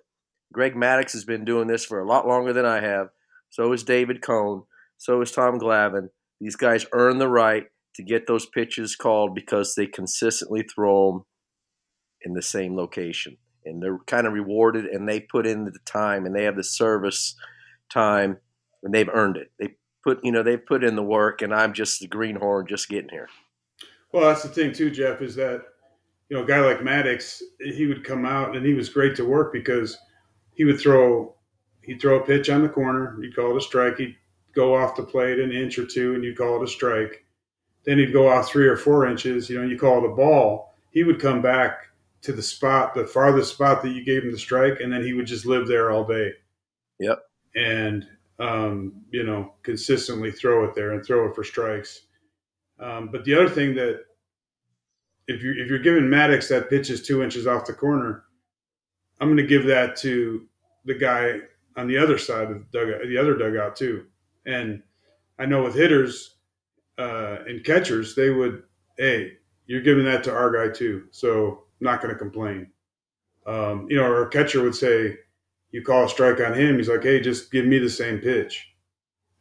Greg Maddux has been doing this for a lot longer than I have. So is David Cone. So is Tom Glavine. These guys earn the right to get those pitches called because they consistently throw them in the same location. And they're kind of rewarded and they put in the time and they have the service time and they've earned it. They put, you know, they've put in the work and I'm just the greenhorn just getting here. Well, that's the thing too, Jeff, is that, you know, a guy like Maddux, he would come out and he was great to work because he would throw, he'd throw a pitch on the corner. You'd call it a strike. He'd go off the plate an inch or two and you'd call it a strike then he'd go off three or four inches, you know, you call it a ball. He would come back to the spot, the farthest spot that you gave him the strike, and then he would just live there all day. Yep. And, um, you know, consistently throw it there and throw it for strikes. Um, but the other thing that, if you're, if you're giving Maddux that pitch is two inches off the corner, I'm going to give that to the guy on the other side of the dugout, the other dugout too. And I know with hitters, uh, and catchers, they would, hey, you're giving that to our guy too, so I'm not going to complain. Um, you know, our catcher would say, you call a strike on him, he's like, hey, just give me the same pitch.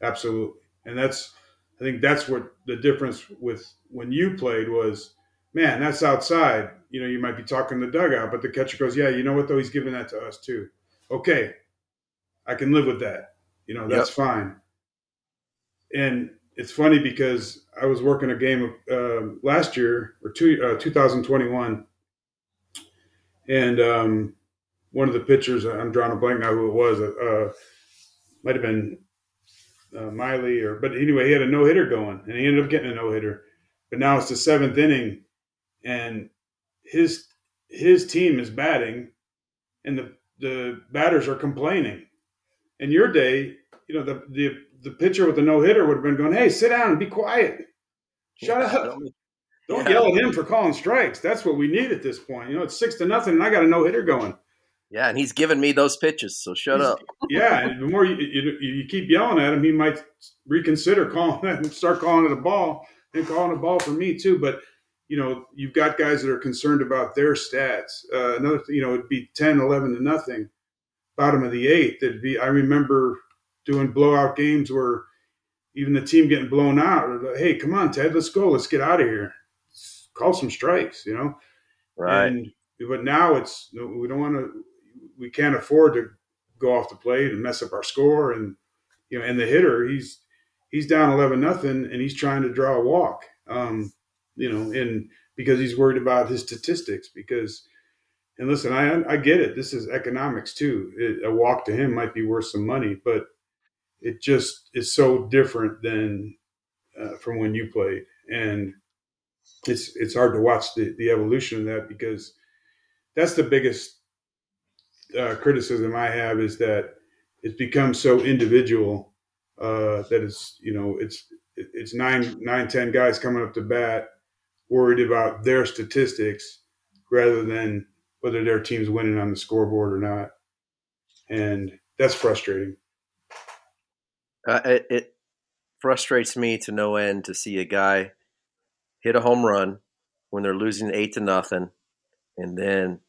Absolutely, and that's, I think that's what the difference with when you played was, man, that's outside. You know, you might be talking the dugout, but the catcher goes, yeah, you know what though, he's giving that to us too. Okay, I can live with that. You know, that's yep. fine. And it's funny because I was working a game uh, last year or two, uh, 2021, and um, one of the pitchers, I'm drawing a blank now who it was, uh, might have been uh, Miley or, but anyway, he had a no hitter going, and he ended up getting a no hitter. But now it's the seventh inning, and his his team is batting, and the the batters are complaining. In your day, you know the the the pitcher with the no hitter would have been going, "Hey, sit down and be quiet. Shut yeah, up. Don't, yeah. yell at him for calling strikes. That's what we need at this point. You know, it's six to nothing, and I got a no hitter going." Yeah, and he's giving me those pitches, so shut he's, up. yeah, and the more you, you, you keep yelling at him, he might reconsider calling that and start calling it a ball and calling a ball for me too. But you know, you've got guys that are concerned about their stats. Uh, another, you know, it'd be 10, 11 to nothing, bottom of the eighth. It'd be. I remember doing blowout games where even the team getting blown out, like, hey, come on, Ted, let's go, let's get out of here, call some strikes, you know. Right. And, but now it's we don't want to, we can't afford to go off the plate and mess up our score, and you know, and the hitter, he's he's down eleven nothing, and he's trying to draw a walk, um, you know, and because he's worried about his statistics because. And listen, I I get it. This is economics too. It, a walk to him might be worth some money, but it just is so different than uh, from when you played, and it's it's hard to watch the, the evolution of that because that's the biggest uh, criticism I have is that it's become so individual uh, that it's you know it's it's nine nine ten guys coming up to bat worried about their statistics rather than whether their team's winning on the scoreboard or not, and that's frustrating. Uh, it, it frustrates me to no end to see a guy hit a home run when they're losing eight to nothing, and then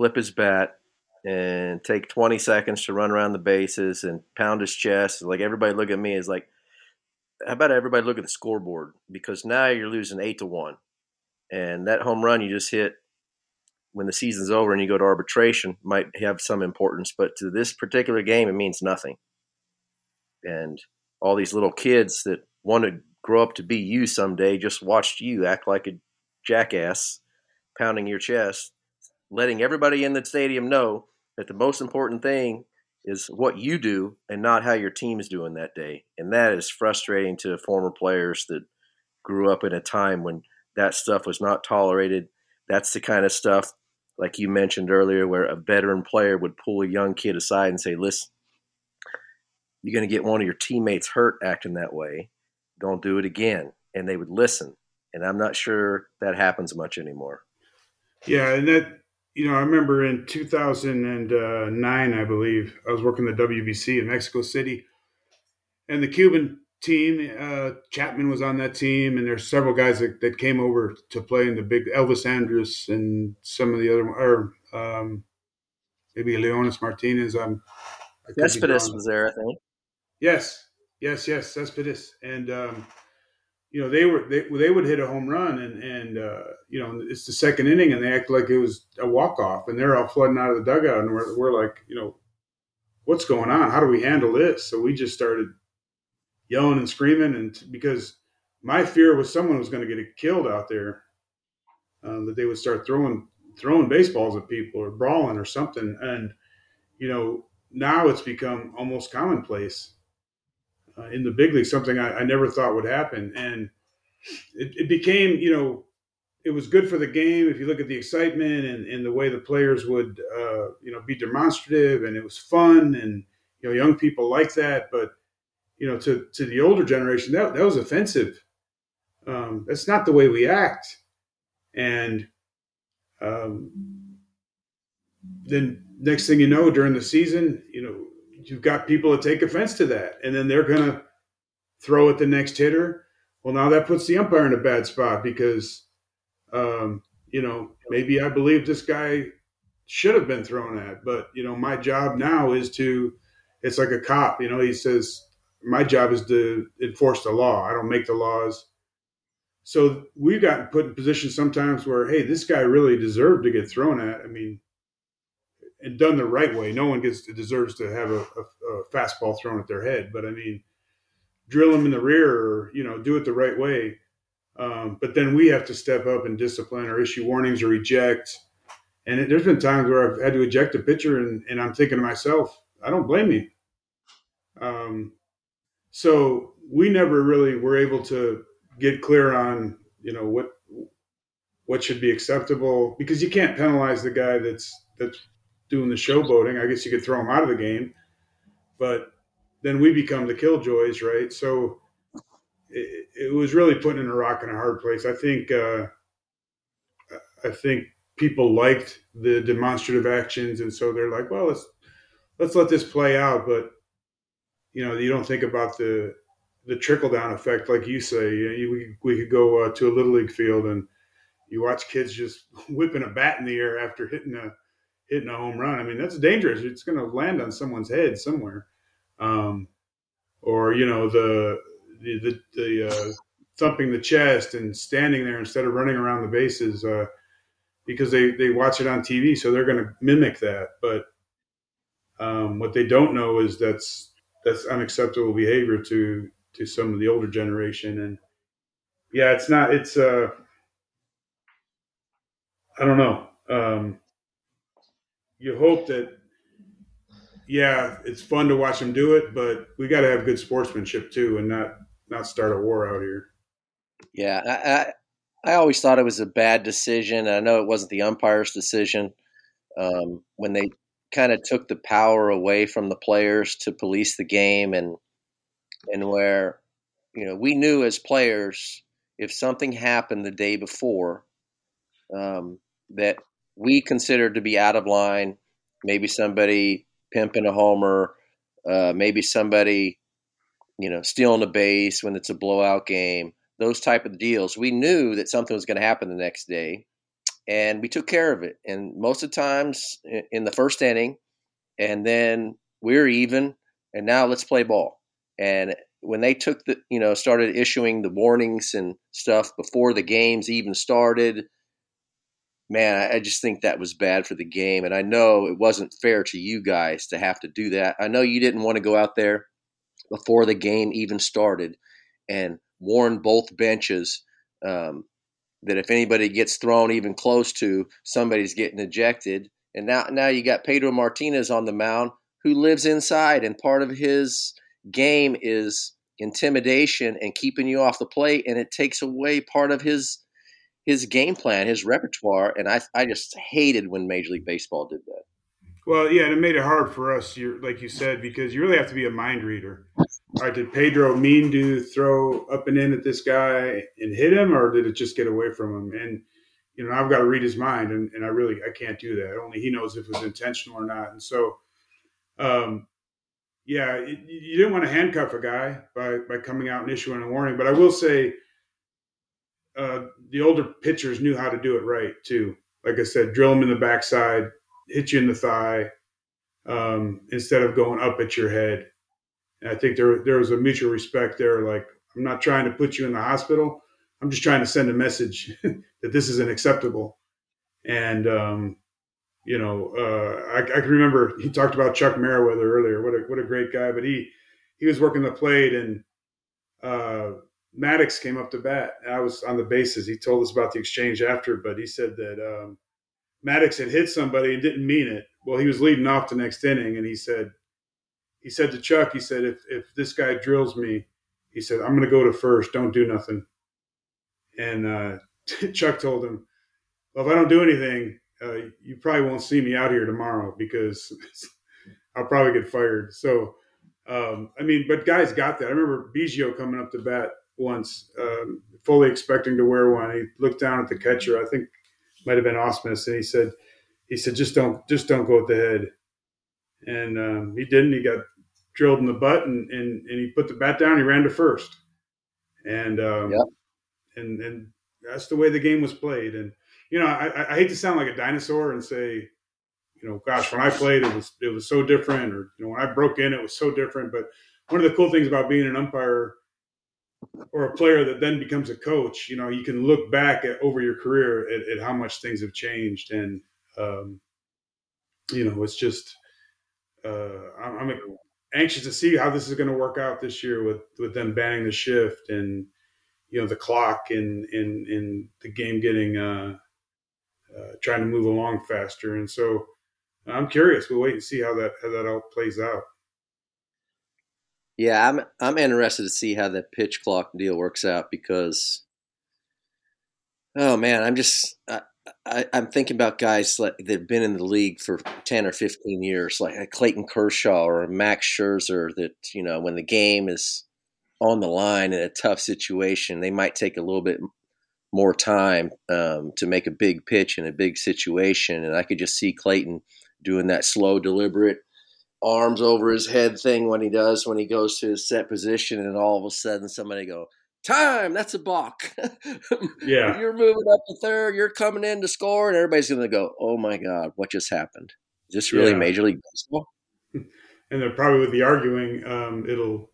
flip his bat and take 20 seconds to run around the bases and pound his chest. Like everybody look at me is like, how about everybody look at the scoreboard? Because now you're losing eight to one, and that home run you just hit when the season's over and you go to arbitration might have some importance, but to this particular game, it means nothing and all these little kids that want to grow up to be you someday just watched you act like a jackass pounding your chest letting everybody in the stadium know that the most important thing is what you do and not how your team is doing that day and that is frustrating to former players that grew up in a time when that stuff was not tolerated that's the kind of stuff like you mentioned earlier where a veteran player would pull a young kid aside and say listen you're going to get one of your teammates hurt acting that way. Don't do it again. And they would listen. And I'm not sure that happens much anymore. Yeah, and that you know, I remember in 2009, I believe, I was working the WBC in Mexico City, and the Cuban team, uh, Chapman was on that team, and there's several guys that, that came over to play in the big Elvis Andrus and some of the other, or um, maybe Leonys Martinez. Um, Cespedes was there, I think. Yes, yes, yes, Cespedes, and um, you know they were they, they would hit a home run and and uh, you know it's the second inning and they act like it was a walk off and they're all flooding out of the dugout and we're we're like you know what's going on? How do we handle this? So we just started yelling and screaming and because my fear was someone was going to get killed out there um, that they would start throwing throwing baseballs at people or brawling or something. And you know now it's become almost commonplace uh, in the big league, something I, I, never thought would happen. And it, it, became, you know, it was good for the game. If you look at the excitement and, and the way the players would, uh, you know, be demonstrative and it was fun and, you know, young people like that. But, you know, to, to the older generation, that, that was offensive. Um, that's not the way we act. And um, then next thing you know, during the season, you know, you've got people that take offense to that, and then they're going to throw at the next hitter. Well, now that puts the umpire in a bad spot because, um, you know, maybe I believe this guy should have been thrown at, but you know, my job now is to. It's like a cop, you know. He says my job is to enforce the law. I don't make the laws. So we've gotten put in positions sometimes where, hey, this guy really deserved to get thrown at. I mean, and done the right way. No one gets deserves to have a, a, a, fastball thrown at their head, but I mean, drill them in the rear or you know do it the right way. Um, but then we have to step up and discipline or issue warnings or eject. And it, there's been times where I've had to eject a pitcher, and, and I'm thinking to myself, I don't blame you. Um, so we never really were able to get clear on you know what what should be acceptable because you can't penalize the guy that's that's doing the showboating. I guess you could throw him out of the game, but then we become the killjoys, right? So it, it was really putting in a rock in a hard place. I think uh, I think people liked the demonstrative actions, and so they're like, well, let's let's let this play out. But you know, you don't think about the the trickle down effect, like you say. You know, we we could go uh, to a little league field and you watch kids just whipping a bat in the air after hitting a hitting a home run. I mean, that's dangerous. It's going to land on someone's head somewhere, um, or you know the the the, uh, thumping the chest and standing there instead of running around the bases uh, because they they watch it on TV, so they're going to mimic that. But um, what they don't know is that's that's unacceptable behavior to to some of the older generation and yeah it's not it's uh i don't know um you hope that yeah, it's fun to watch them do it, but we got to have good sportsmanship too, and not not start a war out here. Yeah, I, I, always thought it was a bad decision. I know it wasn't the umpire's decision um, when they kind of took the power away from the players to police the game, and and where you know we knew as players if something happened the day before um, that we considered to be out of line. Maybe somebody pimping a homer, uh, maybe somebody, you know, stealing a base when it's a blowout game. Those type of deals. We knew that something was going to happen the next day, and we took care of it. And most of the times in the first inning, and then we're even. And now let's play ball. And when they took the, you know, started issuing the warnings and stuff before the games even started man, I just think that was bad for the game. And I know it wasn't fair to you guys to have to do that. I know you didn't want to go out there before the game even started and warn both benches um, that if anybody gets thrown even close to, somebody's getting ejected. And now, now you got Pedro Martinez on the mound who lives inside, and part of his game is intimidation and keeping you off the plate, and it takes away part of his his game plan, his repertoire, and I I just hated when Major League Baseball did that. Well, yeah, and it made it hard for us, like you said, because you really have to be a mind reader. All right, did Pedro mean to throw up and in at this guy and hit him, or did it just get away from him? And you know, I've got to read his mind, and, and I really I can't do that. Only he knows if it was intentional or not. And so, um, yeah, you didn't want to handcuff a guy by by coming out and issuing a warning. But I will say, uh, the older pitchers knew how to do it right too. Like I said, drill them in the backside, hit you in the thigh, um, instead of going up at your head. And I think there there was a mutual respect there. Like I'm not trying to put you in the hospital. I'm just trying to send a message that this isn't acceptable. And um, you know, uh, I, I, can remember he talked about Chuck Meriwether earlier. What a what a great guy! But he he was working the plate, and uh, Maddux came up to bat. I was on the bases. He told us about the exchange after, but he said that um, Maddux had hit somebody and didn't mean it. Well, he was leading off the next inning, and he said he said to Chuck, he said, if if this guy drills me, he said I'm going to go to first. Don't do nothing. And uh, Chuck told him, well, if I don't do anything, uh, you probably won't see me out here tomorrow because I'll probably get fired. So, um, I mean, but guys got that. I remember Biggio coming up to bat once, um, fully expecting to wear one. He looked down at the catcher. I think might have been Ausmus, and he said, "He said just don't, just don't go at the head." And um, he didn't. He got drilled in the butt, and, and and he put the bat down. He ran to first, and um, yep. and and that's the way the game was played. And you know, I, I hate to sound like a dinosaur and say, you know, gosh, when I played, it was it was so different, or you know, when I broke in, it was so different. But one of the cool things about being an umpire or a player that then becomes a coach, you know, you can look back at over your career at, at how much things have changed, and um, you know, it's just uh, I'm, I'm anxious to see how this is going to work out this year with with them banning the shift and you know the clock and and and the game getting uh, uh, trying to move along faster. And so I'm curious. We'll wait and see how that how that all plays out. Yeah, I'm I'm interested to see how that pitch clock deal works out because, oh man, I'm just I, I, am thinking about guys like that've been in the league for ten or fifteen years, like Clayton Kershaw or Max Scherzer. That you know, when the game is on the line in a tough situation, they might take a little bit more time um, to make a big pitch in a big situation. And I could just see Clayton doing that slow, deliberate arms over his head thing when he does when he goes to his set position, and all of a sudden somebody go. Time, that's a balk. yeah. you're moving up the third, you're coming in to score, and everybody's going to go, Oh my God, what just happened? Is this really yeah. Major League Baseball? And then probably with the arguing, um, it'll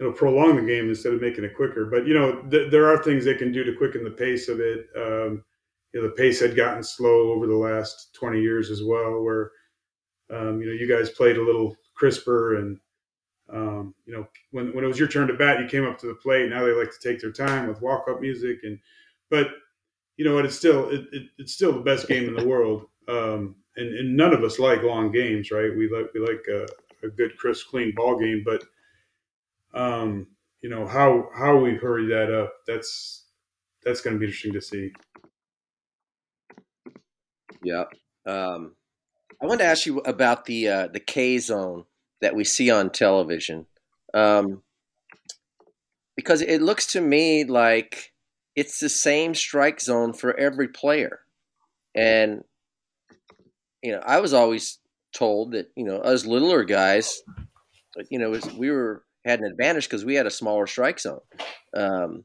it'll prolong the game instead of making it quicker. But you know, th- there are things they can do to quicken the pace of it. Um, you know, the pace had gotten slow over the last 20 years as well, where um, you know you guys played a little crisper, and um, you know when when it was your turn to bat, you came up to the plate. Now they like to take their time with walk up music, and but you know what? It's still it, it, it's still the best game in the world. Um, and, and none of us like long games, right? We like we like a, a good, crisp, clean ball game, but um, you know how how we hurry that up. That's that's going to be interesting to see. Yeah. Um, I wanted to ask you about the uh, the K zone that we see on television, um, because it looks to me like it's the same strike zone for every player, and you know I was always told that you know us littler guys, you know, we were had an advantage because we had a smaller strike zone, um,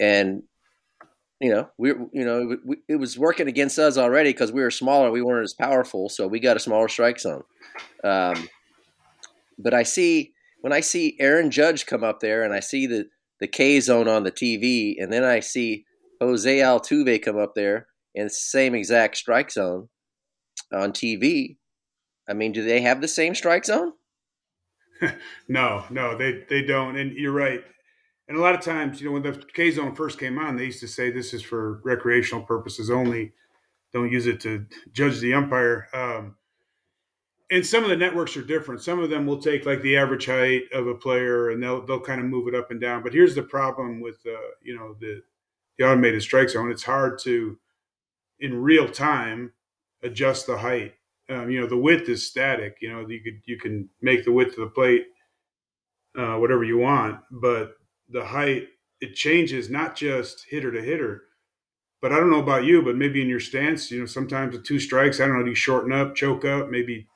and you know we you know we, it was working against us already because we were smaller, we weren't as powerful, so we got a smaller strike zone. Um, but I see when I see Aaron Judge come up there, and I see the the K zone on the TV, and then I see Jose Altuve come up there in the same exact strike zone on TV. I mean, do they have the same strike zone? no, no, they they don't. And you're right. And a lot of times, you know, when the K zone first came on, they used to say this is for recreational purposes only. Don't use it to judge the umpire. Um, and some of the networks are different. Some of them will take like the average height of a player, and they'll they'll kind of move it up and down. But here's the problem with uh, you know the the automated strike zone. It's hard to in real time adjust the height um, you know, the width is static. You know, you could you can make the width of the plate uh, whatever you want, but the height it changes not just hitter to hitter. But I don't know about you, but maybe in your stance, you know, sometimes the two strikes, I don't know, do you shorten up, choke up, maybe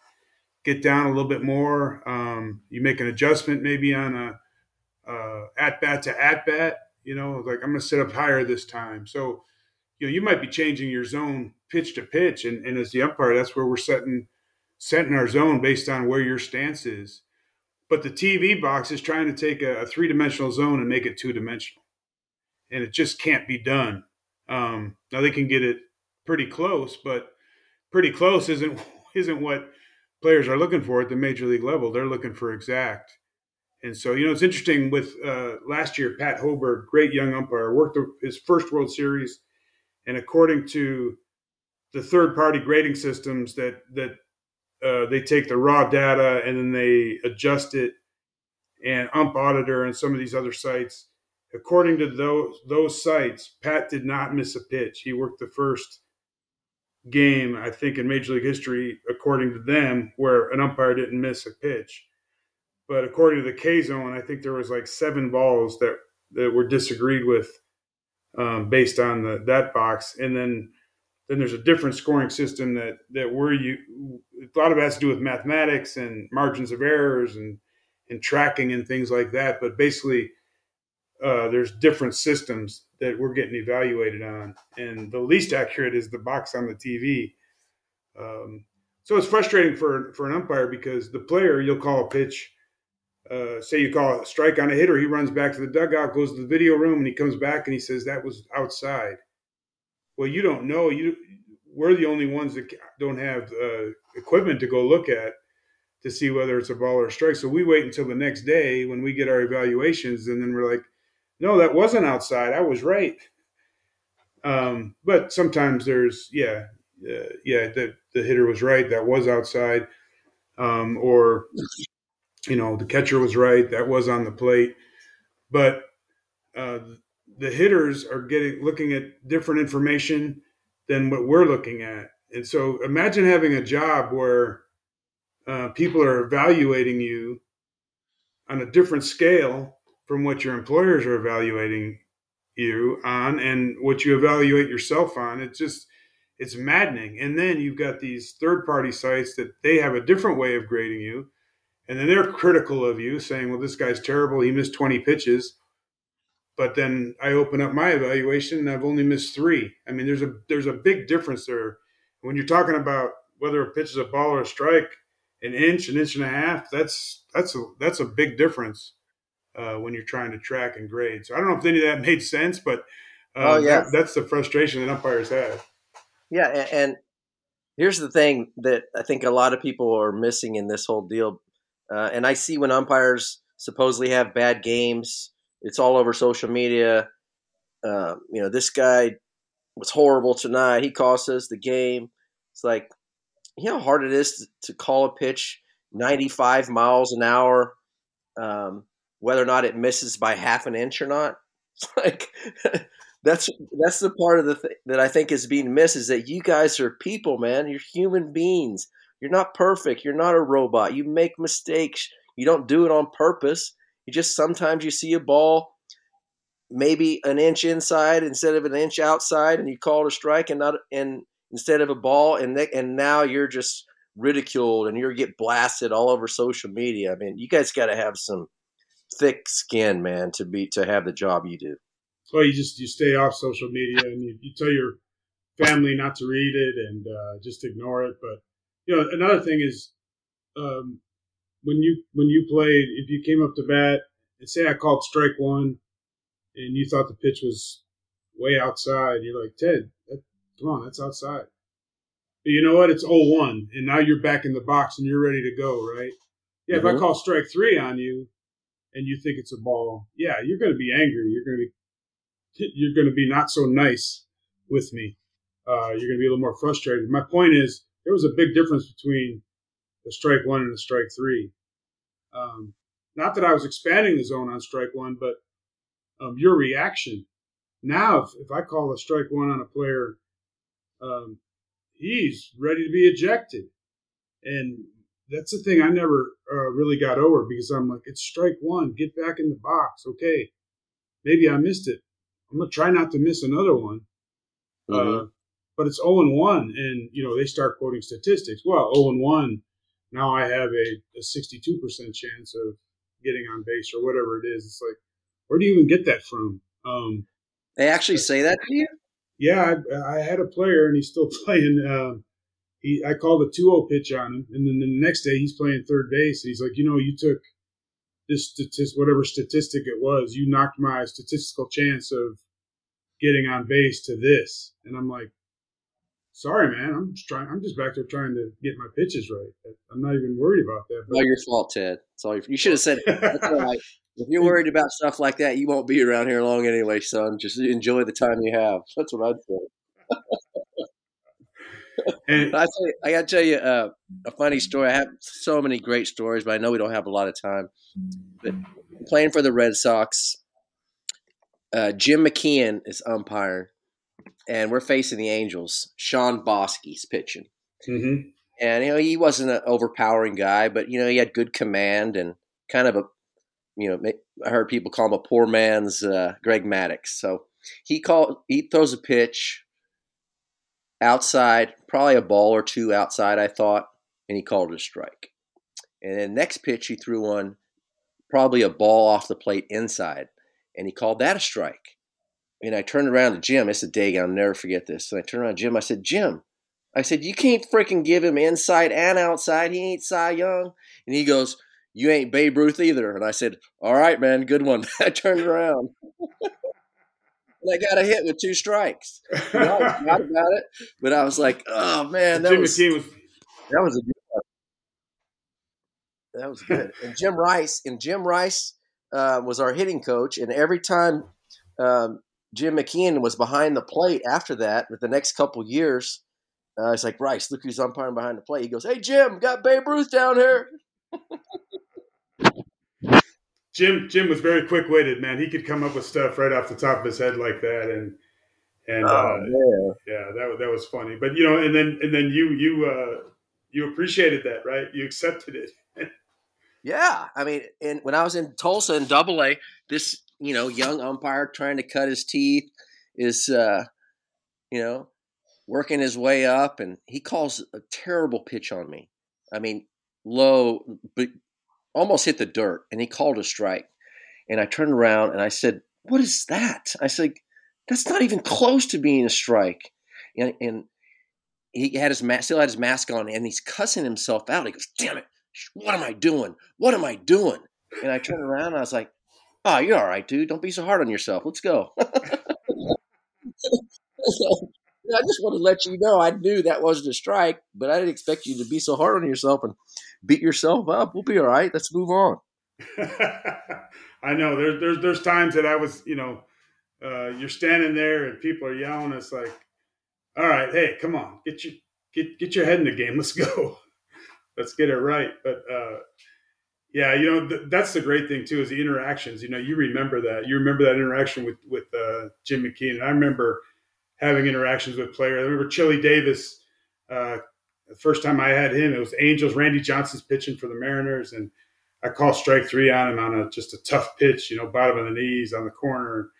get down a little bit more? Um, you make an adjustment maybe on a uh, at bat to at bat, you know, like I'm going to sit up higher this time. So, you know, you might be changing your zone pitch to pitch, and, and as the umpire, that's where we're setting setting our zone based on where your stance is. But the TV box is trying to take a, a three dimensional zone and make it two dimensional, and it just can't be done. Um, now they can get it pretty close, but pretty close isn't isn't what players are looking for at the major league level. They're looking for exact. And so, you know, it's interesting with uh, last year, Pat Hoberg, great young umpire, worked his first World Series. And according to the third party grading systems that, that uh, they take the raw data and then they adjust it and ump auditor and some of these other sites. According to those those sites pat did not miss a pitch. He worked the first game i think in major league history according to them where an umpire didn't miss a pitch. But according to the k zone i think there was like seven balls that that were disagreed with um, based on the that box. And then then there's a different scoring system that that we're you a lot of it has to do with mathematics and margins of errors and and tracking and things like that. But basically, uh, there's different systems that we're getting evaluated on, and the least accurate is the box on the TV. Um, so it's frustrating for for an umpire because the player you'll call a pitch. Uh, say you call a strike on a hitter, he runs back to the dugout, goes to the video room, and he comes back and he says that was outside well, you don't know. You we're the only ones that don't have uh, equipment to go look at to see whether it's a ball or a strike. So we wait until the next day when we get our evaluations, and then we're like, "No, that wasn't outside. I was right." Um, but sometimes there's, yeah, uh, yeah, the the hitter was right. That was outside, um, or you know, the catcher was right. That was on the plate. But uh, the hitters are getting looking at different information than what we're looking at. And so imagine having a job where uh, people are evaluating you on a different scale from what your employers are evaluating you on and what you evaluate yourself on. It's just, it's maddening. And then you've got these third party sites that they have a different way of grading you. And then they're critical of you, saying, well, this guy's terrible. He missed 20 pitches but then I open up my evaluation and I've only missed three. I mean, there's a there's a big difference there. When you're talking about whether a pitch is a ball or a strike, an inch, an inch and a half, that's that's a that's a big difference uh, when you're trying to track and grade. So I don't know if any of that made sense, but uh, oh, yeah. That, that's the frustration that umpires have. Yeah, and, and, here's the thing that I think a lot of people are missing in this whole deal, uh, and I see when umpires supposedly have bad games it's all over social media. Uh, you know, this guy was horrible tonight. He cost us the game. It's like, you know how hard it is to, to call a pitch 95 miles an hour, um, whether or not it misses by half an inch or not. It's like that's that's the part of the th- that I think is being missed is that you guys are people, man. You're human beings. You're not perfect. You're not a robot. You make mistakes. You don't do it on purpose. You just sometimes you see a ball maybe an inch inside instead of an inch outside, and you call it a strike, and not and instead of a ball, and and now you're just ridiculed and you get blasted all over social media. I mean, you guys got to have some thick skin, man, to be to have the job you do. Well, you just you stay off social media and you, you tell your family not to read it and uh, just ignore it. But you know, another thing is um, when you when you played, if you came up to bat and say I called strike one, and you thought the pitch was way outside, you're like Ted, that, come on, that's outside. But you know what? It's 0-1, and now you're back in the box and you're ready to go, right? Yeah, mm-hmm. if I mm-hmm. call strike three on you, and you think it's a ball, yeah, you're going to be angry. You're going to be you're going to be not so nice with me. Uh, you're going to be a little more frustrated. My point is, there was a big difference between the strike one and the strike three. Um, not that I was expanding the zone on strike one, but um, your reaction. Now, if, if I call a strike one on a player, um, he's ready to be ejected. and that's the thing I never uh, really got over because I'm like, it's strike one, get back in the box. Okay, maybe I missed it. I'm gonna try not to miss another one. Mm-hmm. Uh, but it's 0 and 1, and you know they start quoting statistics. Well, 0 and 1, now I have a, a 62% chance of getting on base or whatever it is. It's like, where do you even get that from? Um, they actually say that to you? Yeah, I, I had a player, and he's still playing. Uh, he, I called a 2-0 pitch on him, and then the next day he's playing third base. And he's like, you know, you took this statistic, whatever statistic it was, you knocked my statistical chance of getting on base to this. And I'm like, sorry, man. I'm just trying. I'm just back there trying to get my pitches right. I'm not even worried about that. But, all your fault, Ted. It's all your, you should have said. If you're worried about stuff like that, you won't be around here long anyway, son. Just enjoy the time you have. That's what I'd say. and I, I got to tell you uh, a funny story. I have so many great stories, but I know we don't have a lot of time. But playing for the Red Sox, uh, Jim McKean is umpiring, and we're facing the Angels. Shawn Boskie's pitching, mm-hmm. and you know he wasn't an overpowering guy, but you know he had good command and kind of a, you know, I heard people call him a poor man's uh, Greg Maddux. So he called, he throws a pitch outside, probably a ball or two outside, I thought, and he called it a strike. And then next pitch he threw one, probably a ball off the plate inside, and he called that a strike. And I turned around to Jim. It's a day I'll never forget this. And I turned around to Jim. I said, Jim, I said, you can't freaking give him inside and outside. He ain't Cy Young. And he goes, you ain't Babe Ruth either. And I said, all right, man, good one. I turned around. and I got a hit with two strikes. You know, I about it, but I was like, oh man, that was, was that was a good one. That was good. And Jim Rice, and Jim Rice uh, was our hitting coach, and every time um, Jim McKean was behind the plate after that, with the next couple years, uh, it's like Rice, look who's umpiring behind the plate. He goes, "Hey Jim, got Babe Ruth down here." Jim Jim was very quick witted, man. He could come up with stuff right off the top of his head like that, and and oh, uh, yeah, that that was funny. But you know, and then and then you you uh, you appreciated that, right? You accepted it. yeah, I mean, and when I was in Tulsa in Double A, this you know young umpire trying to cut his teeth is uh, you know working his way up, and he calls a terrible pitch on me. I mean, low, but almost hit the dirt, and he called a strike. And I turned around and I said, "What is that?" I said, "That's not even close to being a strike." And, and he had his still had his mask on, and he's cussing himself out. He goes, "Damn it! What am I doing? What am I doing?" And I turned around and I was like, "Oh, you're all right, dude. Don't be so hard on yourself. Let's go." I just want to let you know I knew that wasn't a strike, but I didn't expect you to be so hard on yourself and beat yourself up. We'll be all right. Let's move on. I know there's there's there's times that I was you know uh, you're standing there and people are yelling. It's like, all right, hey, come on, get your get get your head in the game. Let's go. Let's get it right. But uh, yeah, you know th- that's the great thing too is the interactions. You know, you remember that. You remember that interaction with with uh, Jim McKean. I remember having interactions with players. I remember Chili Davis uh, the first time I had him, it was Angels. Randy Johnson's pitching for the Mariners, and I called strike three on him on a just a tough pitch, you know, bottom of the knees on the corner.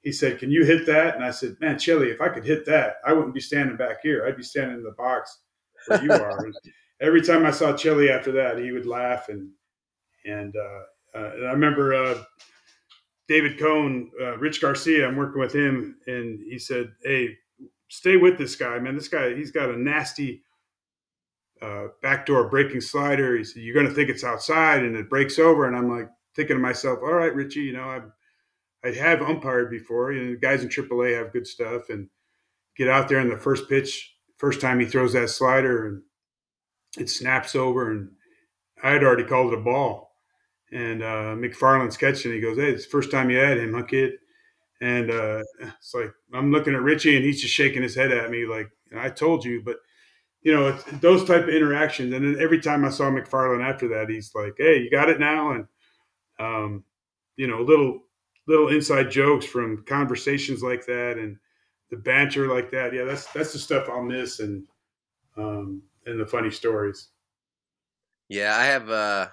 He said, "Can you hit that?" And I said, "Man, Chili, if I could hit that, I wouldn't be standing back here. I'd be standing in the box where you are." every time I saw Chili after that, he would laugh and and, uh, uh, and I remember uh, David uh, Rich Garcia. I'm working with him, and he said, "Hey, stay with this guy, man. This guy, he's got a nasty." uh, backdoor breaking slider. He said, "You're going to think it's outside," and it breaks over. And I'm like thinking to myself, "All right, Richie, you know, I've I have umpired before. You know, the guys in AAA have good stuff, and get out there in the first pitch, first time he throws that slider, and it snaps over, and I had already called it a ball. And uh, McFarland's catching. He goes, "Hey, it's the first time you had him, huh, kid?" And uh, it's like I'm looking at Richie, and he's just shaking his head at me, like I told you, but you know, those type of interactions. And then every time I saw McFarland after that, he's like, "Hey, you got it now," and um, you know, little little inside jokes from conversations like that and the banter like that. Yeah, that's that's the stuff I'll miss and um, and the funny stories. Yeah, I have. Uh,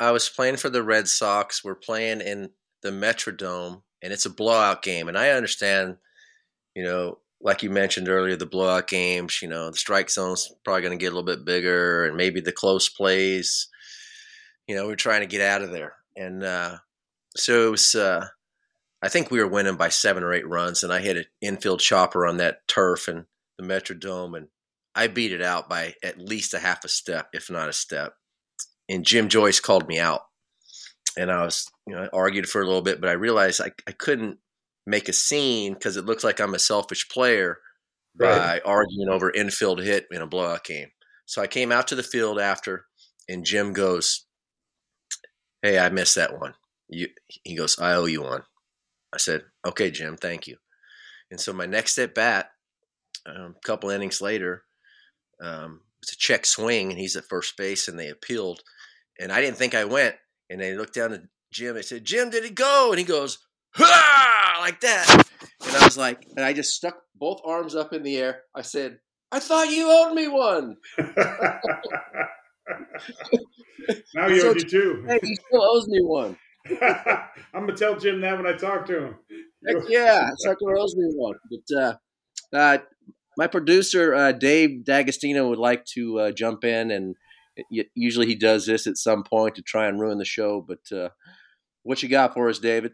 I was playing for the Red Sox. We're playing in the Metrodome, and it's a blowout game. And I understand, you know, like you mentioned earlier, the blowout games. You know, the strike zone's probably going to get a little bit bigger, and maybe the close plays. You know, we're trying to get out of there, and uh, so it was. Uh, I think we were winning by seven or eight runs, and I hit an infield chopper on that turf and the Metrodome, and I beat it out by at least a half a step, if not a step. And Jim Joyce called me out, and I was, you know, I argued for a little bit, but I realized I, I couldn't make a scene because it looks like I'm a selfish player right. by arguing over infield hit in a blowout game. So I came out to the field after, and Jim goes, "Hey, I missed that one." You, he goes, "I owe you one." I said, "Okay, Jim, thank you." And so my next at bat, um, a couple innings later, um, it's a check swing, and he's at first base, and they appealed, and I didn't think I went, and they looked down at Jim. I said, "Jim, did he go?" And he goes, "Ha!" like that, and I was like, and I just stuck both arms up in the air. I said, "I thought you owed me one." now you owe you two. Hey, he still owes me one. I'm gonna tell Jim that when I talk to him. Heck yeah, Sucker owes me one. But uh, uh, my producer uh, Dave D'Agostino would like to uh, jump in, and usually he does this at some point to try and ruin the show. But uh, what you got for us, David?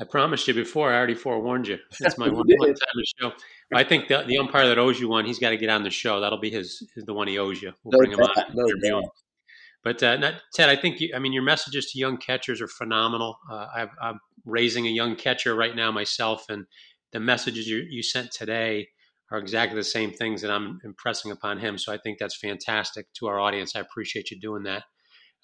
I promised you before. I already forewarned you. It's my one, one time the show. I think the, the umpire that owes you one, he's got to get on the show. That'll be his, his the one he owes you. We'll no bring him on. No but uh, not, Ted, I think you, I mean your messages to young catchers are phenomenal. Uh, i am raising a young catcher right now myself, and the messages you, you sent today are exactly the same things that I'm impressing upon him. So I think that's fantastic to our audience. I appreciate you doing that.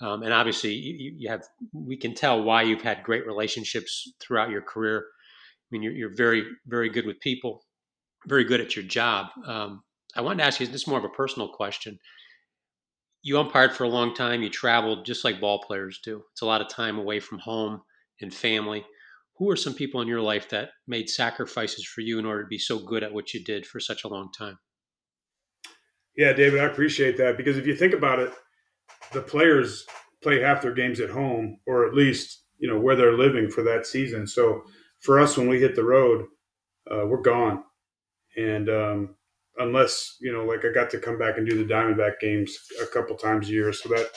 Um, and obviously, you, you, have we can tell why you've had great relationships throughout your career. I mean, you're, you're very, very good with people, very good at your job. Um, I wanted to ask you this is more of a personal question you umpired for a long time. You traveled just like ball players do. It's a lot of time away from home and family. Who are some people in your life that made sacrifices for you in order to be so good at what you did for such a long time? Yeah, David, I appreciate that because if you think about it, the players play half their games at home or at least, you know, where they're living for that season. So for us, when we hit the road, uh, we're gone. And um, unless you know, like I got to come back and do the Diamondback games a couple times a year, so that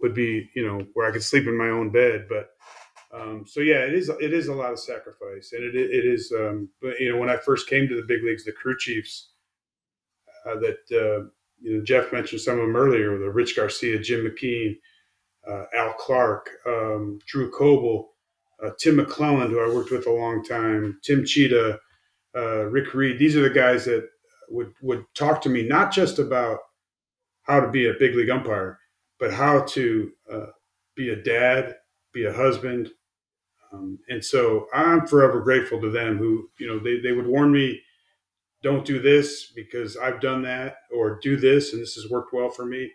would be you know where I could sleep in my own bed. But um, so yeah, it is it is a lot of sacrifice, and it it is. Um, but you know, when I first came to the big leagues, the crew chiefs uh, that uh, you know Jeff mentioned some of them earlier, the Rich Garcia, Jim McKean, uh, Al Clark, um, Drew Coble, uh, Tim McClelland, who I worked with a long time, Tim Tschida, uh, Rick Reed. These are the guys that would would talk to me not just about how to be a big league umpire, but how to uh, be a dad, be a husband. Um, and so I'm forever grateful to them who, you know, they, they would warn me, don't do this because I've done that, or do this and this has worked well for me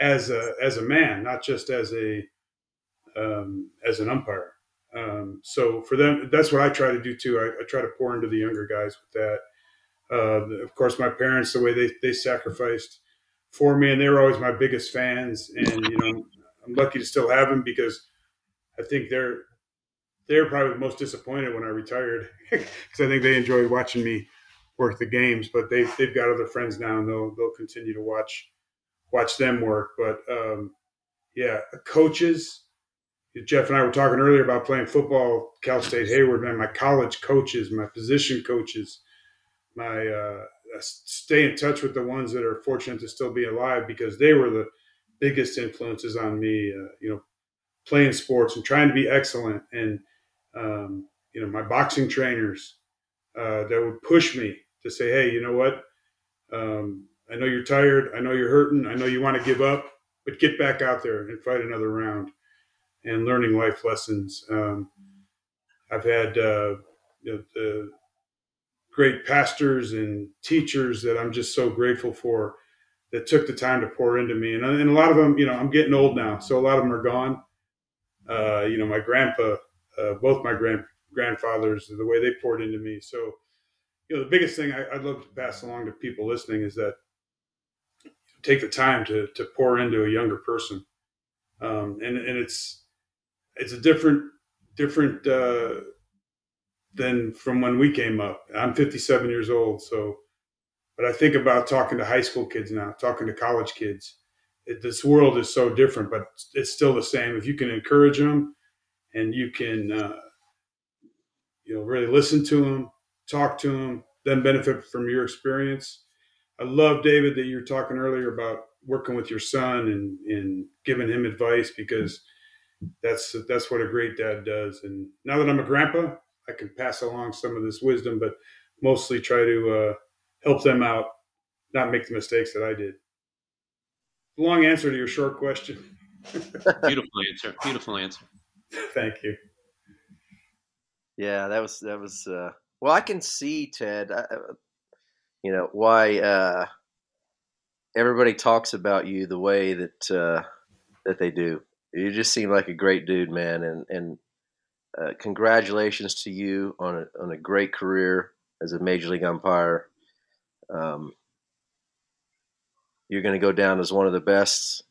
as a, as a man, not just as a, um, as an umpire. Um, so for them, that's what I try to do too. I, I try to pour into the younger guys with that uh, of course, my parents, the way they, they sacrificed for me, and they were always my biggest fans. And you know, I'm lucky to still have them because I think they're they're probably the most disappointed when I retired because I think they enjoyed watching me work the games. But they they've got other friends now, and they'll they'll continue to watch watch them work. But um, yeah, coaches. Jeff and I were talking earlier about playing football, Cal State Hayward. Man, my college coaches, my position coaches, my uh, stay in touch with the ones that are fortunate to still be alive because they were the biggest influences on me. Uh, you know, playing sports and trying to be excellent, and um, you know, my boxing trainers uh, that would push me to say, "Hey, you know what? Um, I know you're tired. I know you're hurting. I know you want to give up, but get back out there and fight another round." And learning life lessons. Um, I've had uh, you know, the great pastors and teachers that I'm just so grateful for that took the time to pour into me. And, and a lot of them, you know, I'm getting old now, so a lot of them are gone. Uh, you know, my grandpa, uh, both my grand grandfathers, the way they poured into me. So, you know, the biggest thing I, would love to pass along to people listening is that take the time to to pour into a younger person, um, and and it's it's a different different uh, than from when we came up. I'm 57 years old, so but I think about talking to high school kids now, talking to college kids. It, this world is so different, but it's still the same. If you can encourage them and you can, uh, you know, really listen to them, talk to them, then benefit from your experience. I love David that you were talking earlier about working with your son and, and giving him advice because that's that's what a great dad does. And now that I'm a grandpa, I can pass along some of this wisdom, but mostly try to uh, help them out, not make the mistakes that I did. Long answer to your short question. Beautiful answer. Beautiful answer. Thank you. Yeah, that was that was. Uh, well, I can see Ted. Uh, you know why uh, everybody talks about you the way that uh, that they do. You just seem like a great dude, man, and and uh, congratulations to you on a on a great career as a major league umpire. Um, you're going to go down as one of the best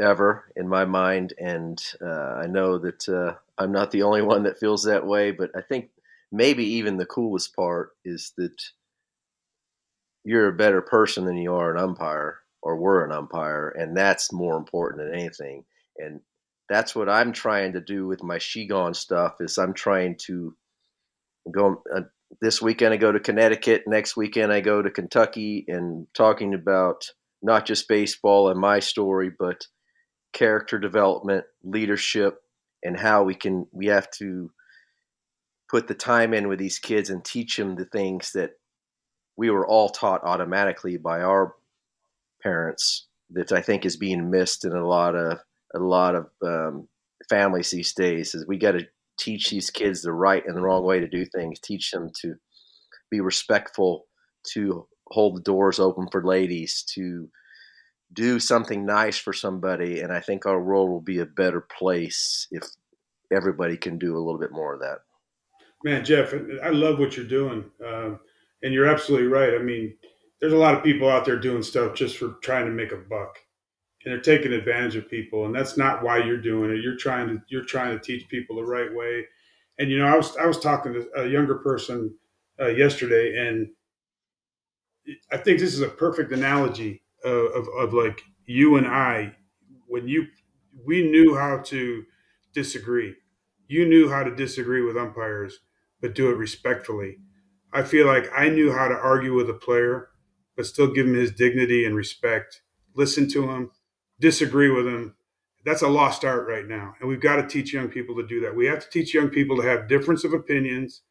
ever in my mind, and uh, I know that uh, I'm not the only one that feels that way. But I think maybe even the coolest part is that you're a better person than you are an umpire or were an umpire, and that's more important than anything. And that's what I'm trying to do with my She Gone stuff. Is I'm trying to go. Uh, this weekend I go to Connecticut. Next weekend I go to Kentucky and talking about not just baseball and my story, but character development, leadership, and how we can we have to put the time in with these kids and teach them the things that we were all taught automatically by our parents that I think is being missed in a lot of a lot of um, families these days. Is we got to teach these kids the right and the wrong way to do things. Teach them to be respectful, to hold the doors open for ladies, to do something nice for somebody. And I think our world will be a better place if everybody can do a little bit more of that. Man, Jeff, I love what you're doing. Um, and you're absolutely right. I mean, there's a lot of people out there doing stuff just for trying to make a buck and they're taking advantage of people and that's not why you're doing it you're trying to you're trying to teach people the right way and you know i was i was talking to a younger person uh, yesterday and i think this is a perfect analogy of, of, like you and i when you we knew how to disagree you knew how to disagree with umpires but do it respectfully i feel like i knew how to argue with a player but still give him his dignity and respect listen to him disagree with him, that's a lost art right now. And we've got to teach young people to do that. We have to teach young people to have difference of opinions,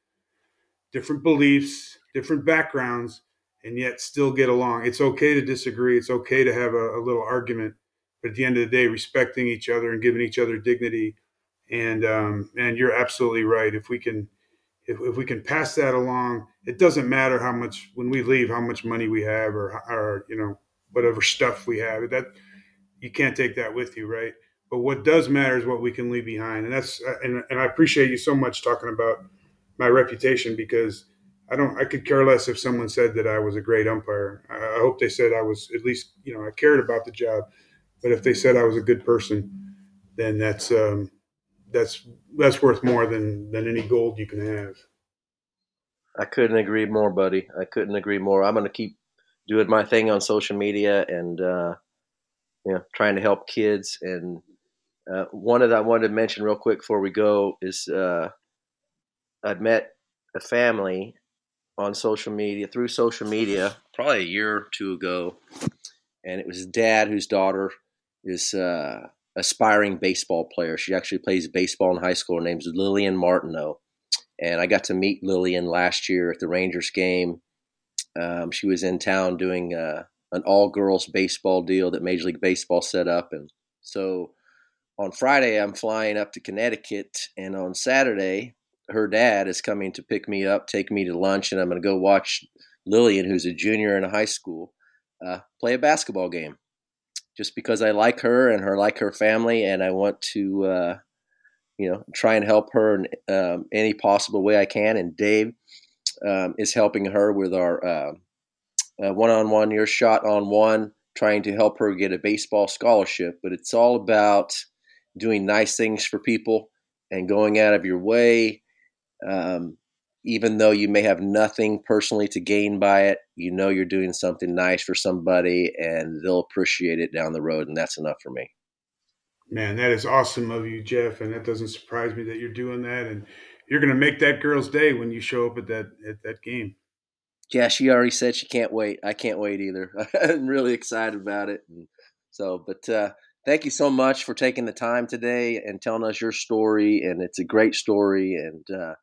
different beliefs, different backgrounds, and yet still get along. It's okay to disagree. It's okay to have a, a little argument, but at the end of the day, respecting each other and giving each other dignity. And um, and you're absolutely right. If we can, if, if we can pass that along, it doesn't matter how much when we leave, how much money we have, or or you know whatever stuff we have. That you can't take that with you, right? But what does matter is what we can leave behind, and that's and, and I appreciate you so much talking about my reputation because I don't I could care less if someone said that I was a great umpire. I, hope they said I was at least you know I cared about the job, but if they said I was a good person, then that's um, that's that's worth more than than any gold you can have. I couldn't agree more, buddy. I couldn't agree more. I'm going to keep doing my thing on social media and uh, you know, trying to help kids. And uh, one that I wanted to mention real quick before we go is uh, I'd met a family on social media through social media probably a year or two ago, and it was dad whose daughter is uh, aspiring baseball player. She actually plays baseball in high school. Her name's Lillian Martineau, and I got to meet Lillian last year at the Rangers game. Um, she was in town doing uh, an all girls baseball deal that Major League Baseball set up. And so on Friday, I'm flying up to Connecticut. And on Saturday, her dad is coming to pick me up, take me to lunch, and I'm going to go watch Lillian, who's a junior in high school, uh, play a basketball game. Just because I like her and her like her family, and I want to, uh, you know, try and help her in um, any possible way I can. And Dave um, is helping her with our uh, one on one, your shot on one trying to help her get a baseball scholarship, but it's all about doing nice things for people and going out of your way. Um, even though you may have nothing personally to gain by it, you know you're doing something nice for somebody and they'll appreciate it down the road. And that's enough for me. Man, that is awesome of you, Jeff. And that doesn't surprise me that you're doing that. And you're going to make that girl's day when you show up at that, at that game. Yeah, she already said she can't wait. I can't wait either. I'm really excited about it. And so, but uh, thank you so much for taking the time today and telling us your story. And it's a great story. And uh,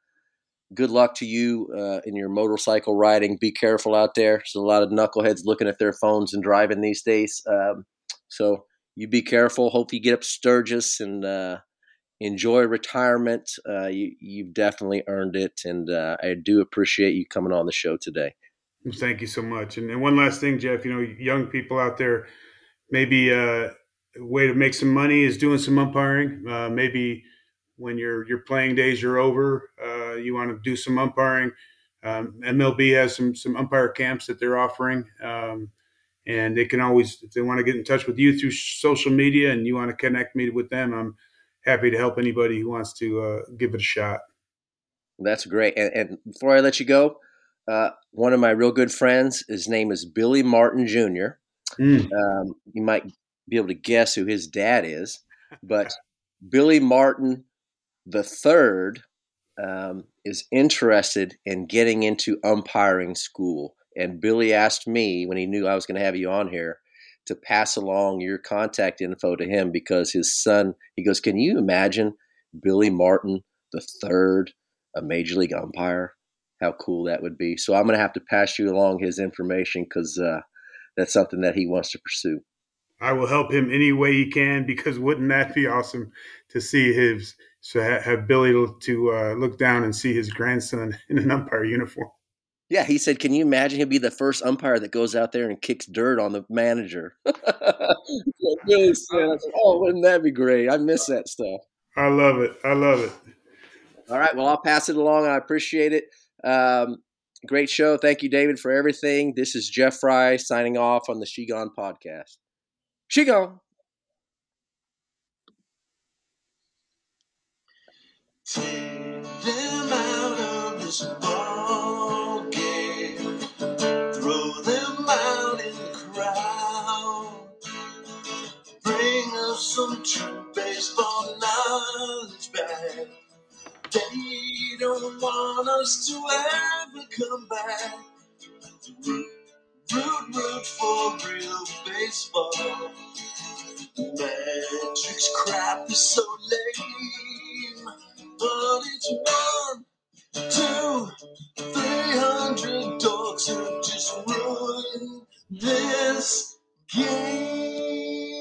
good luck to you uh, in your motorcycle riding. Be careful out there. There's a lot of knuckleheads looking at their phones and driving these days. Um, so you be careful. Hope you get up Sturgis and uh, enjoy retirement. Uh, you, have definitely earned it, and uh, I do appreciate you coming on the show today. Thank you so much. And, and one last thing, Jeff. You know, young people out there, maybe uh, a way to make some money is doing some umpiring. Uh, maybe when your your playing days are over, uh, you want to do some umpiring. Um, MLB has some some umpire camps that they're offering. Um, and they can always if they want to get in touch with you through social media and you want to connect me with them i'm happy to help anybody who wants to uh, give it a shot. That's great. And, and before I let you go, uh, one of my real good friends, his name is Billy Martin Jr. Mm. Um, you might be able to guess who his dad is, but Billy Martin the third um, is interested in getting into umpiring school. And Billy asked me when he knew I was going to have you on here to pass along your contact info to him because his son, he goes, Can you imagine Billy Martin, the third, a major league umpire? How cool that would be. So I'm going to have to pass you along his information because uh, that's something that he wants to pursue. I will help him any way he can because wouldn't that be awesome to see his so have Billy to uh, look down and see his grandson in an umpire uniform. Yeah, he said, "Can you imagine he'll be the first umpire that goes out there and kicks dirt on the manager?" Said, "Oh, wouldn't that be great? I miss that stuff." I love it. I love it. All right, well, I'll pass it along. I appreciate it. Um, great show. Thank you, David, for everything. This is Jeff Frye signing off on the She Gone podcast. She Gone. Take them out of this ball game. Throw them out in the crowd. Bring us some true baseball knowledge back. They don't want us to ever come back. Root, root, root for real baseball. Magic's crap is so lame, but it's one, two, three hundred dogs who just ruined this game.